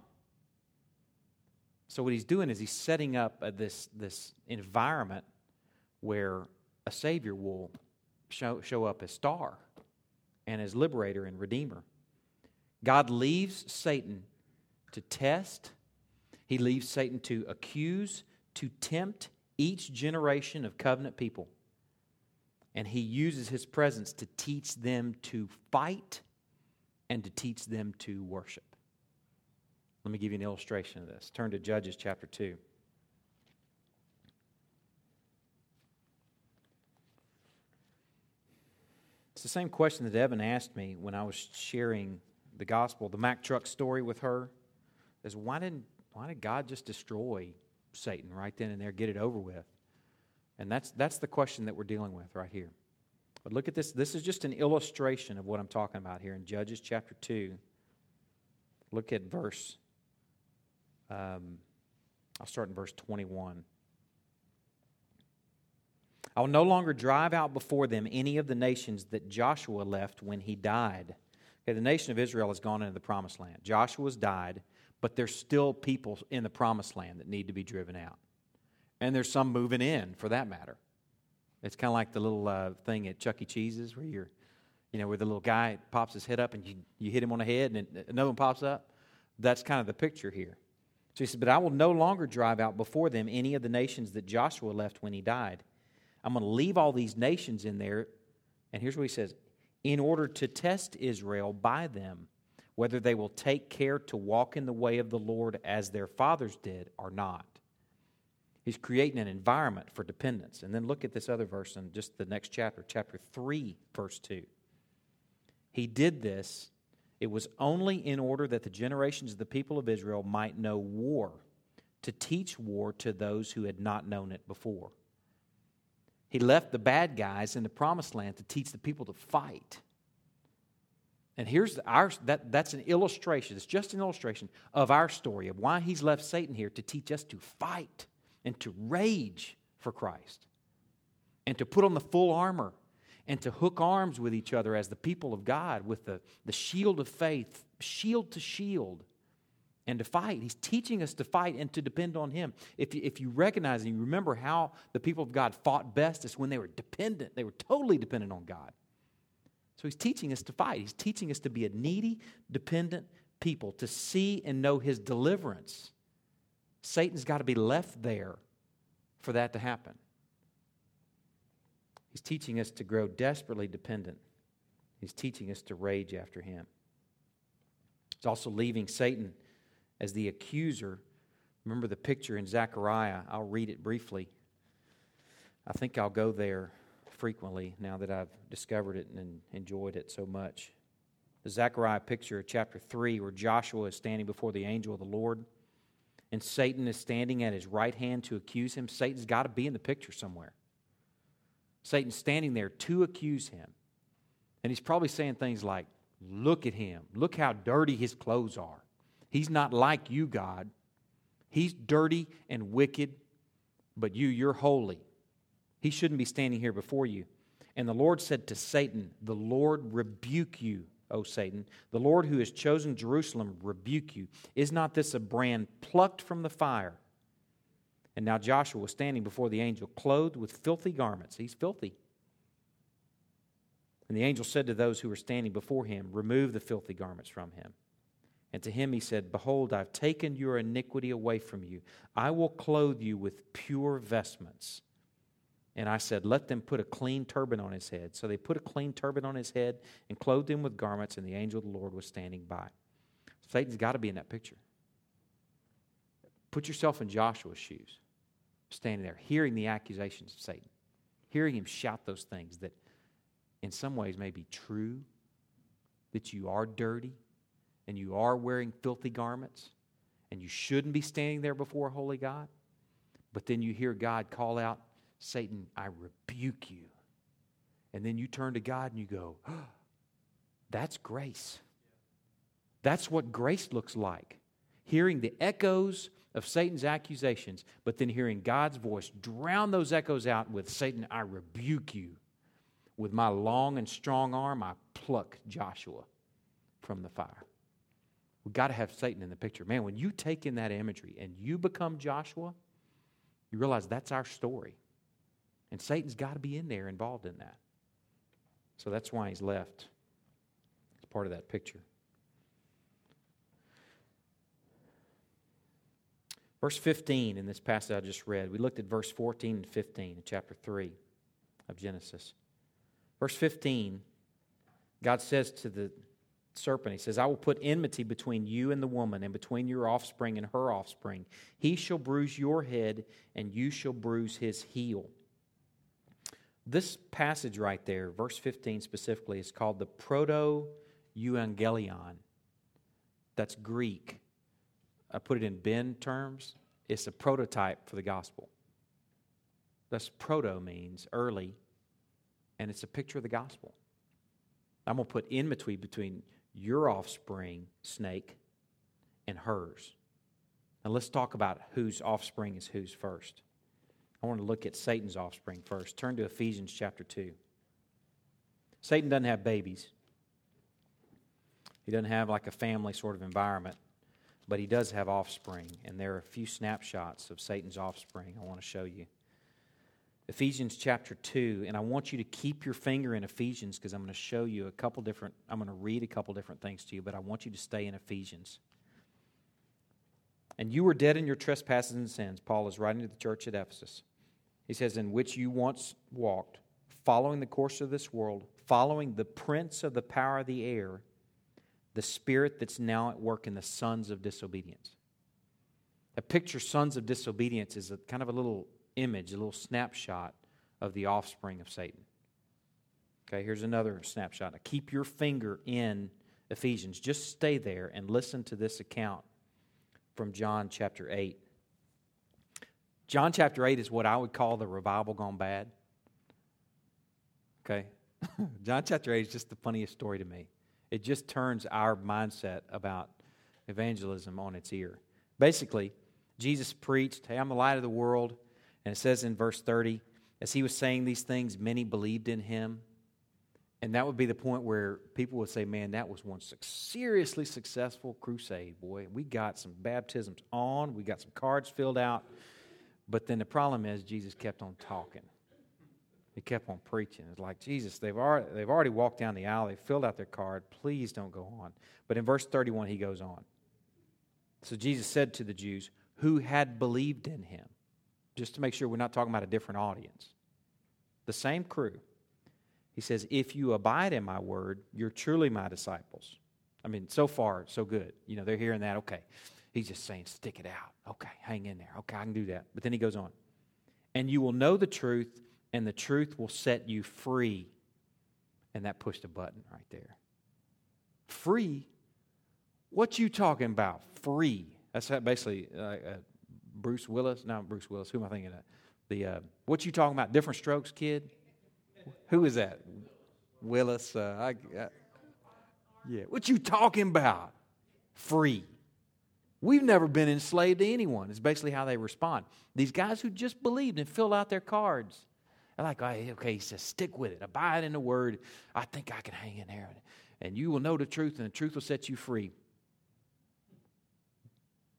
So what he's doing is he's setting up this, this environment where a Savior will show, show up as star and as liberator and redeemer. God leaves Satan to test, he leaves Satan to accuse, to tempt each generation of covenant people. And he uses his presence to teach them to fight and to teach them to worship. Let me give you an illustration of this. Turn to Judges chapter 2. It's the same question that Evan asked me when I was sharing the gospel, the Mack truck story with her. Is why didn't why did God just destroy Satan right then and there, get it over with? And that's that's the question that we're dealing with right here. But look at this. This is just an illustration of what I'm talking about here in Judges chapter 2. Look at verse. Um, I'll start in verse 21. I will no longer drive out before them any of the nations that Joshua left when he died. Okay, the nation of Israel has gone into the promised land. Joshua's died, but there's still people in the promised land that need to be driven out. And there's some moving in, for that matter. It's kind of like the little uh, thing at Chuck E. Cheese's where you're, you know, where the little guy pops his head up and you, you hit him on the head and another one pops up. That's kind of the picture here. So he says, But I will no longer drive out before them any of the nations that Joshua left when he died. I'm going to leave all these nations in there. And here's what he says in order to test Israel by them, whether they will take care to walk in the way of the Lord as their fathers did or not. He's creating an environment for dependence. And then look at this other verse in just the next chapter, chapter 3, verse 2. He did this, it was only in order that the generations of the people of Israel might know war, to teach war to those who had not known it before. He left the bad guys in the promised land to teach the people to fight. And here's our that, that's an illustration, it's just an illustration of our story of why he's left Satan here to teach us to fight and to rage for Christ and to put on the full armor and to hook arms with each other as the people of God with the, the shield of faith, shield to shield, and to fight. He's teaching us to fight and to depend on Him. If you, if you recognize and you remember how the people of God fought best, it's when they were dependent. They were totally dependent on God. So He's teaching us to fight. He's teaching us to be a needy, dependent people, to see and know His deliverance. Satan's got to be left there for that to happen. He's teaching us to grow desperately dependent. He's teaching us to rage after Him. He's also leaving Satan as the accuser. Remember the picture in Zechariah? I'll read it briefly. I think I'll go there frequently now that I've discovered it and enjoyed it so much. the Zechariah picture of chapter 3, where Joshua is standing before the angel of the Lord and Satan is standing at his right hand to accuse him. Satan's got to be in the picture somewhere. Satan's standing there to accuse him. And he's probably saying things like, Look at him. Look how dirty his clothes are. He's not like you, God. He's dirty and wicked, but you, you're holy. He shouldn't be standing here before you. And the Lord said to Satan, The Lord rebuke you, O Satan. The Lord who has chosen Jerusalem rebuke you. Is not this a brand plucked from the fire? And now Joshua was standing before the angel, clothed with filthy garments. He's filthy. And the angel said to those who were standing before him, Remove the filthy garments from him. And to him he said, Behold, I've taken your iniquity away from you. I will clothe you with pure vestments. And I said, Let them put a clean turban on his head. So they put a clean turban on his head and clothed him with garments, and the angel of the Lord was standing by. Satan's got to be in that picture. Put yourself in Joshua's shoes, standing there, hearing the accusations of Satan, hearing him shout those things that in some ways may be true, that you are dirty and you are wearing filthy garments and you shouldn't be standing there before a holy God. But then you hear God call out, Satan, I rebuke you. And then you turn to God and you go, oh, That's grace. That's what grace looks like. Hearing the echoes of Satan's accusations, but then hearing God's voice drown those echoes out with Satan, I rebuke you. With my long and strong arm, I pluck Joshua from the fire. We've got to have Satan in the picture. Man, when you take in that imagery and you become Joshua, you realize that's our story. And Satan's got to be in there involved in that. So that's why he's left. It's part of that picture. Verse 15 in this passage I just read, we looked at verse 14 and 15 in chapter 3 of Genesis. Verse 15, God says to the serpent, He says, I will put enmity between you and the woman, and between your offspring and her offspring. He shall bruise your head, and you shall bruise his heel. This passage right there, verse 15 specifically, is called the Proto Evangelion. That's Greek. I put it in Ben terms. It's a prototype for the gospel. Thus, proto means early, and it's a picture of the gospel. I'm going to put enmity between your offspring, snake, and hers. Now let's talk about whose offspring is whose first. I want to look at Satan's offspring first. Turn to Ephesians chapter 2. Satan doesn't have babies, he doesn't have like a family sort of environment, but he does have offspring. And there are a few snapshots of Satan's offspring I want to show you. Ephesians chapter 2, and I want you to keep your finger in Ephesians because I'm going to show you a couple different, I'm going to read a couple different things to you, but I want you to stay in Ephesians. And you were dead in your trespasses and sins, Paul is writing to the church at Ephesus. He says, In which you once walked, following the course of this world, following the prince of the power of the air, the spirit that's now at work in the sons of disobedience. A picture, sons of disobedience, is a kind of a little image, a little snapshot of the offspring of Satan. Okay, here's another snapshot. Now keep your finger in Ephesians. Just stay there and listen to this account from John chapter 8. John chapter 8 is what I would call the revival gone bad. Okay? John chapter 8 is just the funniest story to me. It just turns our mindset about evangelism on its ear. Basically, Jesus preached, Hey, I'm the light of the world. And it says in verse 30, as he was saying these things, many believed in him. And that would be the point where people would say, man, that was one seriously successful crusade, boy. We got some baptisms on, we got some cards filled out. But then the problem is, Jesus kept on talking. He kept on preaching. It's like, Jesus, they've already, they've already walked down the aisle, they filled out their card. Please don't go on. But in verse 31, he goes on. So Jesus said to the Jews who had believed in him, just to make sure we're not talking about a different audience. The same crew. He says, If you abide in my word, you're truly my disciples. I mean, so far, so good. You know, they're hearing that. Okay. He's just saying, stick it out. Okay, hang in there. Okay, I can do that. But then he goes on. And you will know the truth, and the truth will set you free. And that pushed a button right there. Free? What you talking about? Free. That's basically uh, uh, Bruce Willis. No, Bruce Willis. Who am I thinking of? The uh, what you talking about? Diff'rent Strokes, kid. Who is that? Willis. Uh, I, I, yeah. What you talking about? Free. We've never been enslaved to anyone. It's basically how they respond. These guys who just believed and filled out their cards. They're like, oh, okay, he says, stick with it. Abide in the word. I think I can hang in there. And you will know the truth, and the truth will set you free.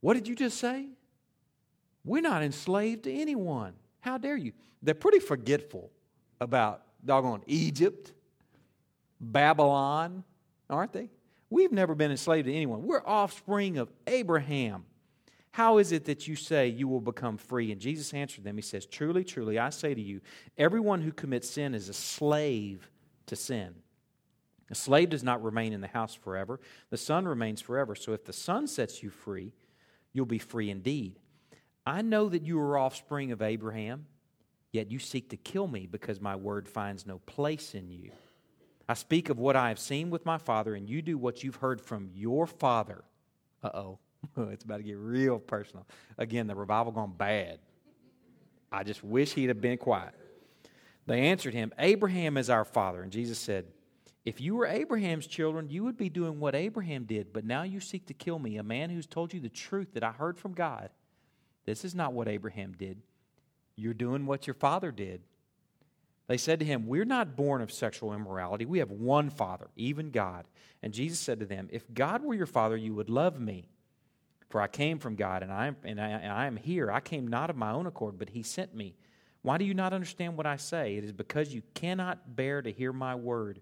What did you just say? We're not enslaved to anyone. How dare you? They're pretty forgetful about doggone Egypt, Babylon, aren't they? We've never been enslaved to anyone. We're offspring of Abraham. How is it that you say you will become free? And Jesus answered them. He says, Truly, truly, I say to you, everyone who commits sin is a slave to sin. A slave does not remain in the house forever, the son remains forever. So if the son sets you free, you'll be free indeed. I know that you are offspring of Abraham, yet you seek to kill me because my word finds no place in you. I speak of what I have seen with my father, and you do what you've heard from your father. Uh oh. it's about to get real personal. Again, the revival gone bad. I just wish he'd have been quiet. They answered him, Abraham is our father. And Jesus said, If you were Abraham's children, you would be doing what Abraham did. But now you seek to kill me, a man who's told you the truth that I heard from God. This is not what Abraham did. You're doing what your father did. They said to him, We're not born of sexual immorality. We have one Father, even God. And Jesus said to them, If God were your Father, you would love me. For I came from God, and I, am, and, I, and I am here. I came not of my own accord, but He sent me. Why do you not understand what I say? It is because you cannot bear to hear my word.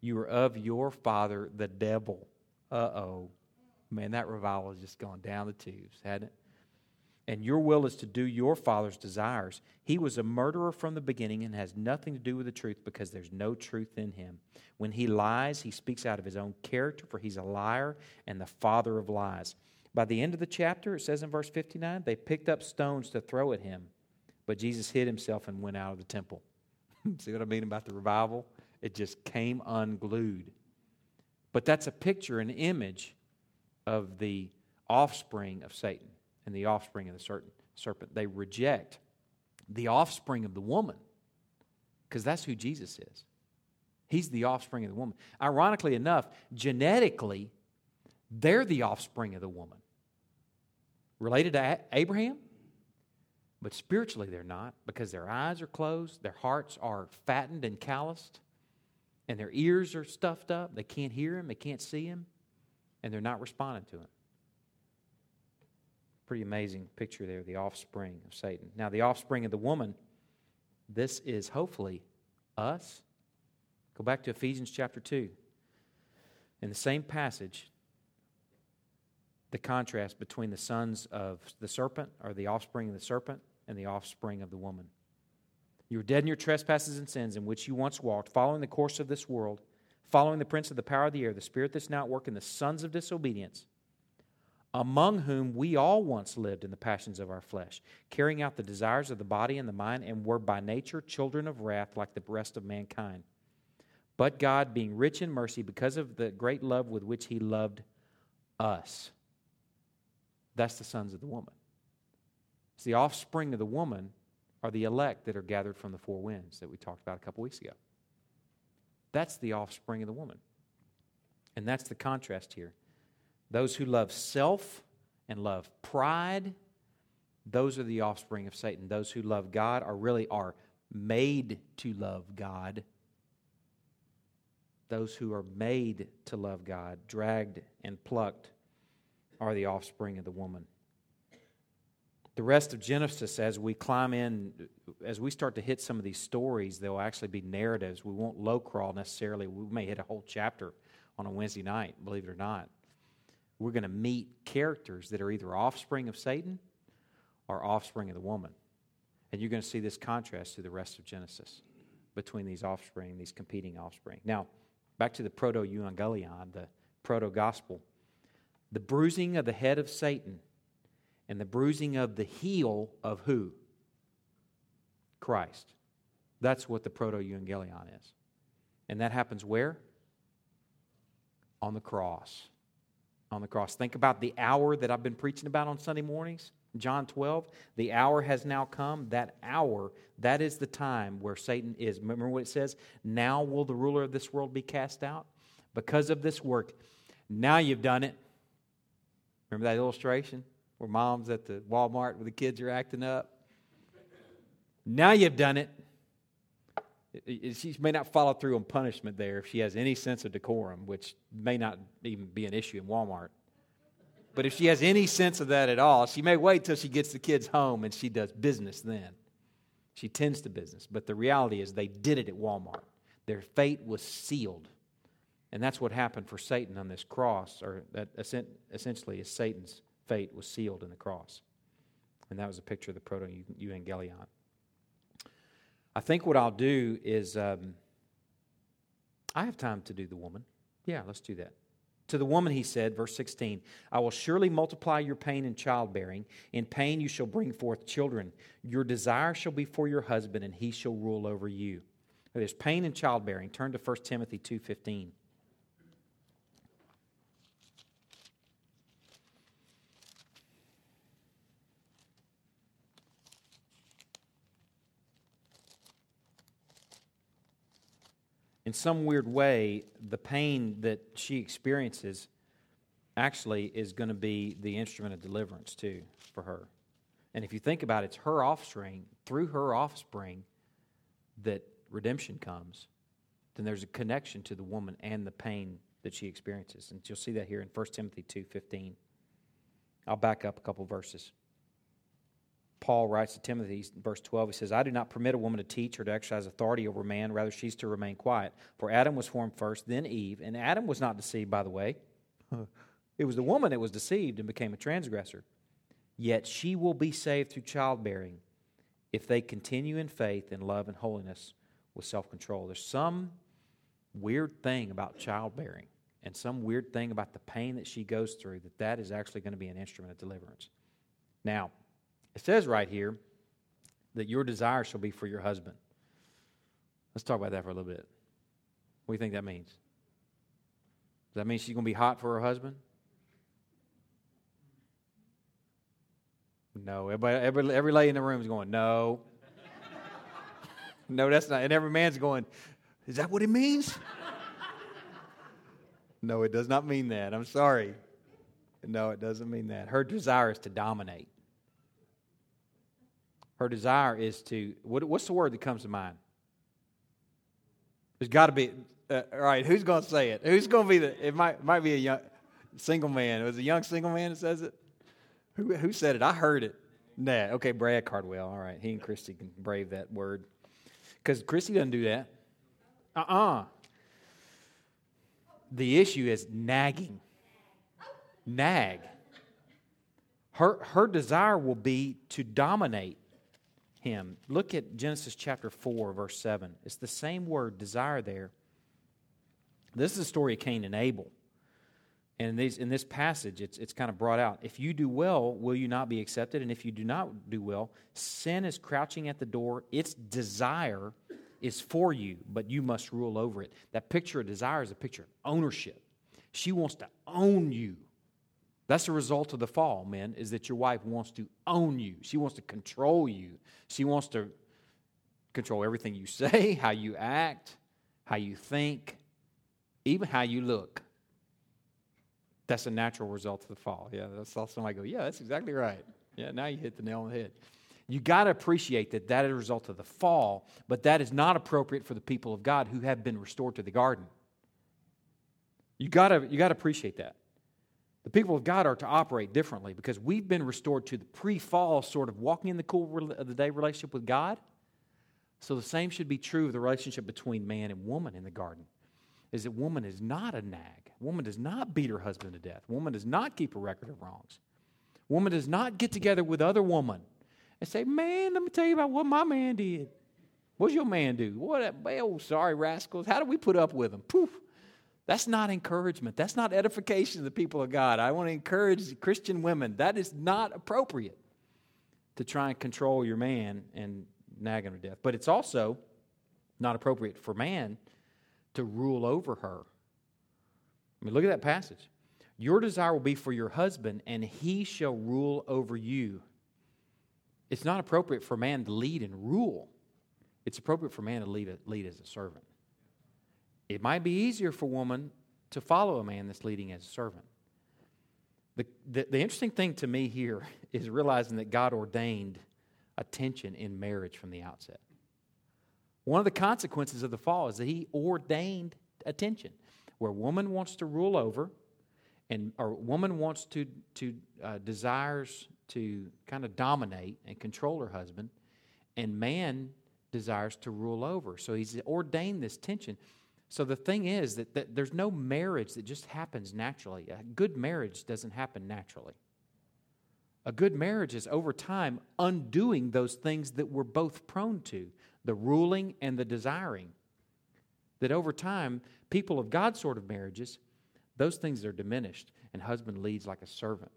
You are of your father, the devil. Uh oh. Man, that revival has just gone down the tubes, hadn't it? And your will is to do your father's desires. He was a murderer from the beginning and has nothing to do with the truth because there's no truth in him. When he lies, he speaks out of his own character, for he's a liar and the father of lies. By the end of the chapter, it says in verse 59, they picked up stones to throw at him, but Jesus hid himself and went out of the temple. See what I mean about the revival? It just came unglued. But that's a picture, an image of the offspring of Satan and the offspring of the serpent. They reject the offspring of the woman because that's who Jesus is. He's the offspring of the woman. Ironically enough, genetically, they're the offspring of the woman. Related to Abraham? But spiritually, they're not because their eyes are closed, their hearts are fattened and calloused, and their ears are stuffed up. They can't hear him, they can't see him, and they're not responding to him. Pretty amazing picture there, the offspring of Satan. Now, the offspring of the woman, this is hopefully us. Go back to Ephesians chapter 2. In the same passage, the contrast between the sons of the serpent, or the offspring of the serpent, and the offspring of the woman. You were dead in your trespasses and sins in which you once walked, following the course of this world, following the prince of the power of the air, the spirit that's now at work in the sons of disobedience among whom we all once lived in the passions of our flesh, carrying out the desires of the body and the mind, and were by nature children of wrath like the rest of mankind. But God, being rich in mercy, because of the great love with which He loved us, that's the sons of the woman. It's the offspring of the woman are the elect that are gathered from the four winds that we talked about a couple weeks ago. That's the offspring of the woman. And that's the contrast here. Those who love self and love pride, those are the offspring of Satan. Those who love God are really are made to love God. Those who are made to love God, dragged and plucked, are the offspring of the woman. The rest of Genesis, as we climb in, as we start to hit some of these stories, they'll actually be narratives. We won't low crawl necessarily. We may hit a whole chapter on a Wednesday night, believe it or not we're going to meet characters that are either offspring of Satan or offspring of the woman. And you're going to see this contrast through the rest of Genesis between these offspring, these competing offspring. Now, back to the proto euangelion, the proto gospel. The bruising of the head of Satan and the bruising of the heel of who? Christ. That's what the proto euangelion is. And that happens where? on the cross. On the cross. Think about the hour that I've been preaching about on Sunday mornings. John 12, the hour has now come. That hour, that is the time where Satan is. Remember what it says? Now will the ruler of this world be cast out? Because of this work. Now you've done it. Remember that illustration where mom's at the Walmart where the kids are acting up? Now you've done it. She may not follow through on punishment there if she has any sense of decorum, which may not even be an issue in Walmart. But if she has any sense of that at all, she may wait till she gets the kids home and she does business then. She tends to business. But the reality is they did it at Walmart. Their fate was sealed. And that's what happened for Satan on this cross, or that essentially is Satan's fate was sealed in the cross. And that was a picture of the proto evangelion. I think what I'll do is um, I have time to do the woman. Yeah, let's do that. To the woman, he said, verse 16, I will surely multiply your pain in childbearing. In pain you shall bring forth children. Your desire shall be for your husband, and he shall rule over you. There's pain in childbearing. Turn to 1 Timothy 2.15. in some weird way, the pain that she experiences actually is going to be the instrument of deliverance, too, for her. And if you think about it, it's her offspring, through her offspring, that redemption comes. Then there's a connection to the woman and the pain that she experiences. And you'll see that here in 1 Timothy 2.15. I'll back up a couple verses. Paul writes to Timothy, verse 12, he says, I do not permit a woman to teach or to exercise authority over man, rather, she's to remain quiet. For Adam was formed first, then Eve. And Adam was not deceived, by the way. it was the woman that was deceived and became a transgressor. Yet she will be saved through childbearing if they continue in faith and love and holiness with self control. There's some weird thing about childbearing and some weird thing about the pain that she goes through that that is actually going to be an instrument of deliverance. Now, it says right here that your desire shall be for your husband. Let's talk about that for a little bit. What do you think that means? Does that mean she's going to be hot for her husband? No. Everybody, every, every lady in the room is going, no. no, that's not. And every man's going, is that what it means? no, it does not mean that. I'm sorry. No, it doesn't mean that. Her desire is to dominate. Her desire is to, what, what's the word that comes to mind? There's got to be, uh, all right, who's going to say it? Who's going to be the, it might, might be a young single man. It was a young single man that says it? Who, who said it? I heard it. Nah, okay, Brad Cardwell. All right, he and Christy can brave that word. Because Christy doesn't do that. Uh uh-uh. uh The issue is nagging. Nag. Her, her desire will be to dominate him. Look at Genesis chapter 4, verse 7. It's the same word, desire, there. This is the story of Cain and Abel. And in, these, in this passage, it's, it's kind of brought out. If you do well, will you not be accepted? And if you do not do well, sin is crouching at the door. Its desire is for you, but you must rule over it. That picture of desire is a picture of ownership. She wants to own you. That's the result of the fall, men, is that your wife wants to own you. She wants to control you. She wants to control everything you say, how you act, how you think, even how you look. That's a natural result of the fall. Yeah, that's all somebody go, yeah, that's exactly right. Yeah, now you hit the nail on the head. You got to appreciate that that is a result of the fall, but that is not appropriate for the people of God who have been restored to the garden. You got to you got to appreciate that. The people of God are to operate differently because we've been restored to the pre fall sort of walking in the cool of the day relationship with God. So the same should be true of the relationship between man and woman in the garden. Is that woman is not a nag. Woman does not beat her husband to death. Woman does not keep a record of wrongs. Woman does not get together with other woman and say, Man, let me tell you about what my man did. What's your man do? What? Oh, sorry, rascals. How do we put up with them? Poof. That's not encouragement. That's not edification of the people of God. I want to encourage Christian women. That is not appropriate to try and control your man and nag him to death. But it's also not appropriate for man to rule over her. I mean, look at that passage. Your desire will be for your husband, and he shall rule over you. It's not appropriate for man to lead and rule. It's appropriate for man to lead, lead as a servant. It might be easier for woman to follow a man that's leading as a servant. The, the, the interesting thing to me here is realizing that God ordained a tension in marriage from the outset. One of the consequences of the fall is that He ordained a tension where woman wants to rule over, and or woman wants to to uh, desires to kind of dominate and control her husband, and man desires to rule over. So He's ordained this tension. So the thing is that, that there's no marriage that just happens naturally. A good marriage doesn't happen naturally. A good marriage is over time undoing those things that we're both prone to the ruling and the desiring. That over time, people of God sort of marriages, those things are diminished, and husband leads like a servant,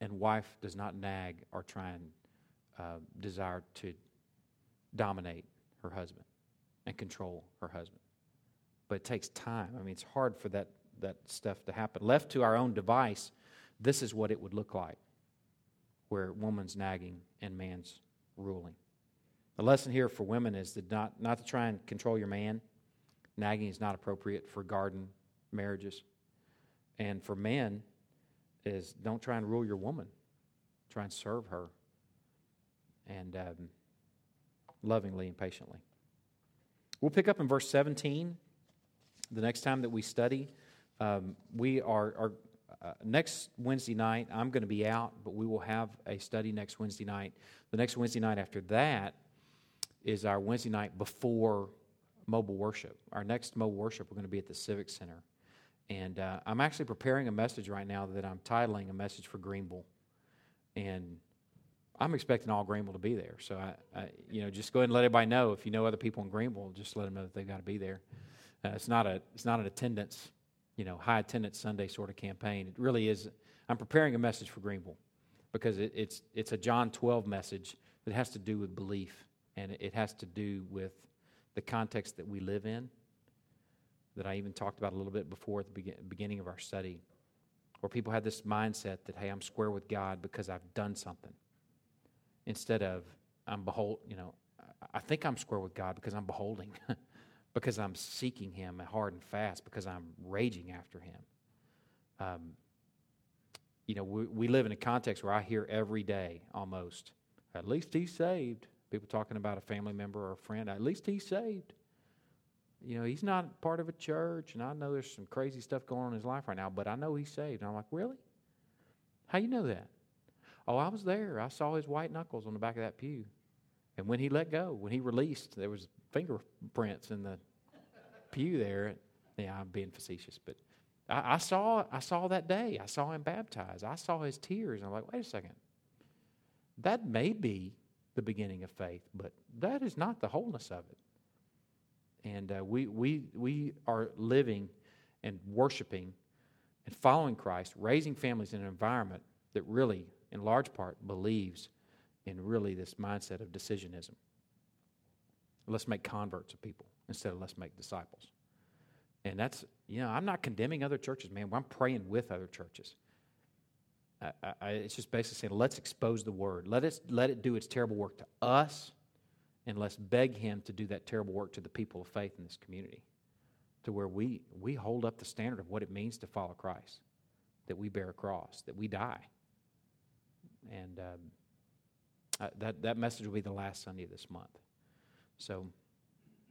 and wife does not nag or try and uh, desire to dominate her husband and control her husband but it takes time. I mean, it's hard for that, that stuff to happen. Left to our own device, this is what it would look like where woman's nagging and man's ruling. The lesson here for women is that not, not to try and control your man. Nagging is not appropriate for garden marriages. And for men is don't try and rule your woman. Try and serve her and um, lovingly and patiently. We'll pick up in verse 17 the next time that we study. Um, we are, are uh, next Wednesday night, I'm going to be out, but we will have a study next Wednesday night. The next Wednesday night after that is our Wednesday night before mobile worship. Our next mobile worship, we're going to be at the Civic Center. And uh, I'm actually preparing a message right now that I'm titling A Message for Greenville. And I'm expecting all Greenville to be there. So, I, I, you know, just go ahead and let everybody know. If you know other people in Greenville, just let them know that they've got to be there. Uh, it's not a it's not an attendance, you know, high attendance Sunday sort of campaign. It really is. I'm preparing a message for Greenville because it, it's it's a John 12 message that has to do with belief and it has to do with the context that we live in. That I even talked about a little bit before at the beginning of our study, where people had this mindset that hey, I'm square with God because I've done something, instead of I'm behold, you know, I think I'm square with God because I'm beholding. because I'm seeking Him hard and fast, because I'm raging after Him. Um, you know, we, we live in a context where I hear every day almost, at least he's saved. People talking about a family member or a friend, at least he's saved. You know, he's not part of a church, and I know there's some crazy stuff going on in his life right now, but I know he's saved. And I'm like, really? How you know that? Oh, I was there. I saw his white knuckles on the back of that pew. And when he let go, when he released, there was fingerprints in the pew there. Yeah, I'm being facetious, but I, I, saw I saw that day. I saw him baptized. I saw his tears. I'm like, wait a second. That may be the beginning of faith, but that is not the wholeness of it. And uh, we, we, we are living and worshiping and following Christ, raising families in an environment that really, in large part, believes in really this mindset of decisionism. Let's make converts of people instead of let's make disciples. And that's, you know, I'm not condemning other churches, man. I'm praying with other churches. I, I, it's just basically saying, let's expose the word. Let, it, let it do its terrible work to us, and let's beg Him to do that terrible work to the people of faith in this community, to where we, we hold up the standard of what it means to follow Christ, that we bear a cross, that we die. And um, uh, that, that message will be the last Sunday of this month. So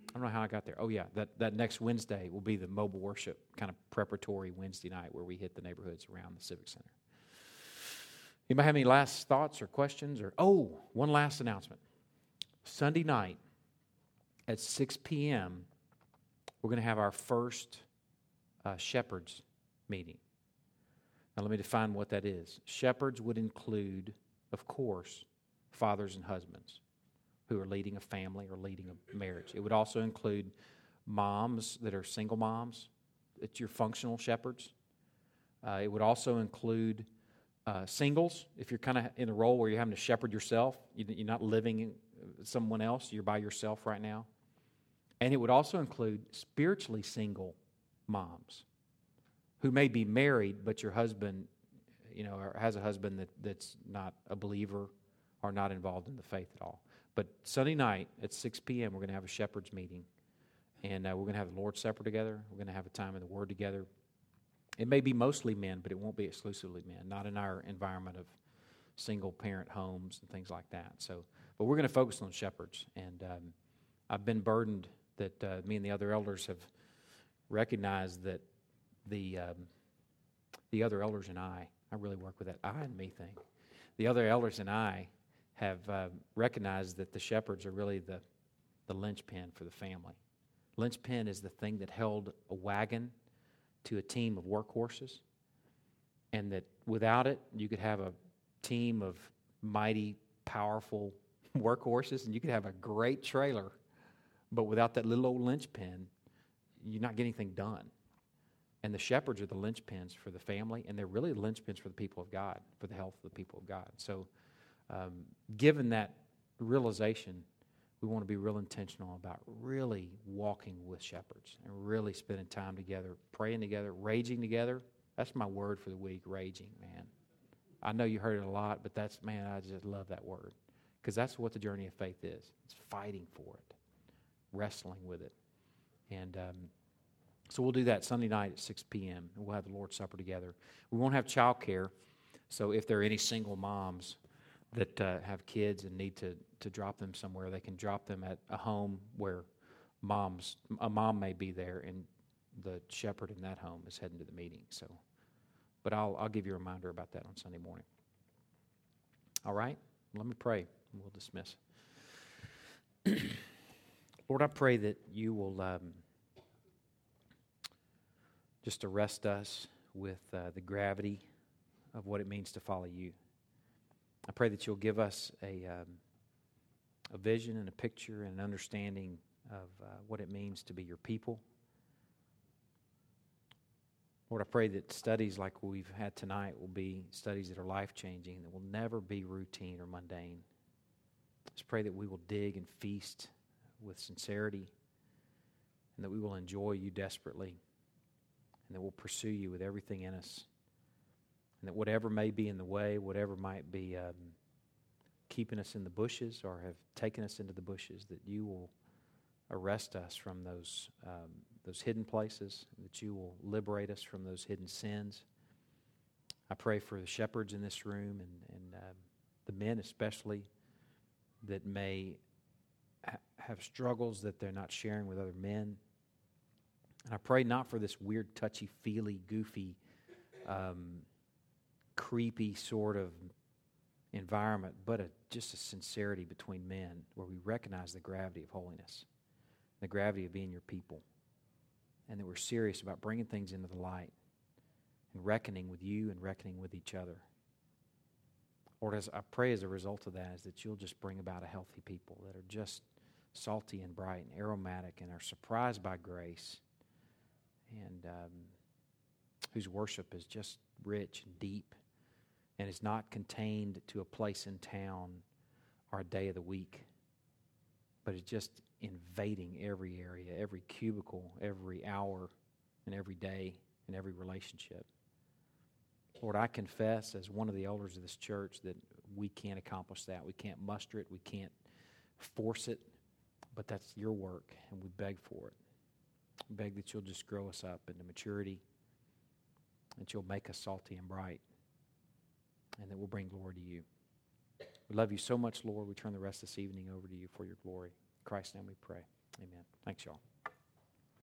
I don't know how I got there. Oh, yeah, that, that next Wednesday will be the mobile worship kind of preparatory Wednesday night where we hit the neighborhoods around the Civic Center. Anybody have any last thoughts or questions? Or oh, one last announcement. Sunday night at 6 p.m., we're going to have our first uh, shepherds meeting. Now, let me define what that is. Shepherds would include, of course, fathers and husbands who are leading a family or leading a marriage. It would also include moms that are single moms, it's your functional shepherds. Uh, it would also include uh, singles, if you're kind of in a role where you're having to shepherd yourself, you're not living someone else, you're by yourself right now. And it would also include spiritually single moms who may be married, but your husband, you know, has a husband that, that's not a believer or not involved in the faith at all. But Sunday night at 6 p.m., we're going to have a shepherd's meeting. And uh, we're going to have the Lord's Supper together. We're going to have a time in the Word together. It may be mostly men, but it won't be exclusively men, not in our environment of single parent homes and things like that. So, but we're going to focus on shepherds. And um, I've been burdened that uh, me and the other elders have recognized that the, um, the other elders and I, I really work with that I and me thing. The other elders and I have uh, recognized that the shepherds are really the, the linchpin for the family. Linchpin is the thing that held a wagon to a team of workhorses, and that without it, you could have a team of mighty, powerful workhorses, and you could have a great trailer, but without that little old linchpin, you're not getting anything done. And the shepherds are the linchpins for the family, and they're really linchpins for the people of God, for the health of the people of God. So, um, given that realization, we want to be real intentional about really walking with shepherds and really spending time together, praying together, raging together. That's my word for the week, raging, man. I know you heard it a lot, but that's, man, I just love that word because that's what the journey of faith is it's fighting for it, wrestling with it. And um, so we'll do that Sunday night at 6 p.m. and we'll have the Lord's Supper together. We won't have child care, so if there are any single moms, that uh, have kids and need to, to drop them somewhere, they can drop them at a home where moms a mom may be there and the shepherd in that home is heading to the meeting. So, but I'll I'll give you a reminder about that on Sunday morning. All right, let me pray. We'll dismiss. Lord, I pray that you will um, just arrest us with uh, the gravity of what it means to follow you. I pray that you'll give us a, um, a vision and a picture and an understanding of uh, what it means to be your people. Lord, I pray that studies like we've had tonight will be studies that are life changing, that will never be routine or mundane. Just pray that we will dig and feast with sincerity, and that we will enjoy you desperately, and that we'll pursue you with everything in us. And that whatever may be in the way, whatever might be um, keeping us in the bushes or have taken us into the bushes, that you will arrest us from those, um, those hidden places, that you will liberate us from those hidden sins. I pray for the shepherds in this room and, and um, the men especially that may ha- have struggles that they're not sharing with other men. And I pray not for this weird, touchy feely, goofy um, creepy sort of environment, but a, just a sincerity between men where we recognize the gravity of holiness, the gravity of being your people, and that we're serious about bringing things into the light and reckoning with you and reckoning with each other. Lord, as I pray as a result of that is that you'll just bring about a healthy people that are just salty and bright and aromatic and are surprised by grace and um, whose worship is just rich and deep and is not contained to a place in town or a day of the week, but is just invading every area, every cubicle, every hour, and every day, and every relationship. Lord, I confess as one of the elders of this church that we can't accomplish that. We can't muster it. We can't force it. But that's your work, and we beg for it. We beg that you'll just grow us up into maturity, that you'll make us salty and bright and that will bring glory to you. We love you so much, Lord. We turn the rest of this evening over to you for your glory. In Christ's name we pray. Amen. Thanks, y'all.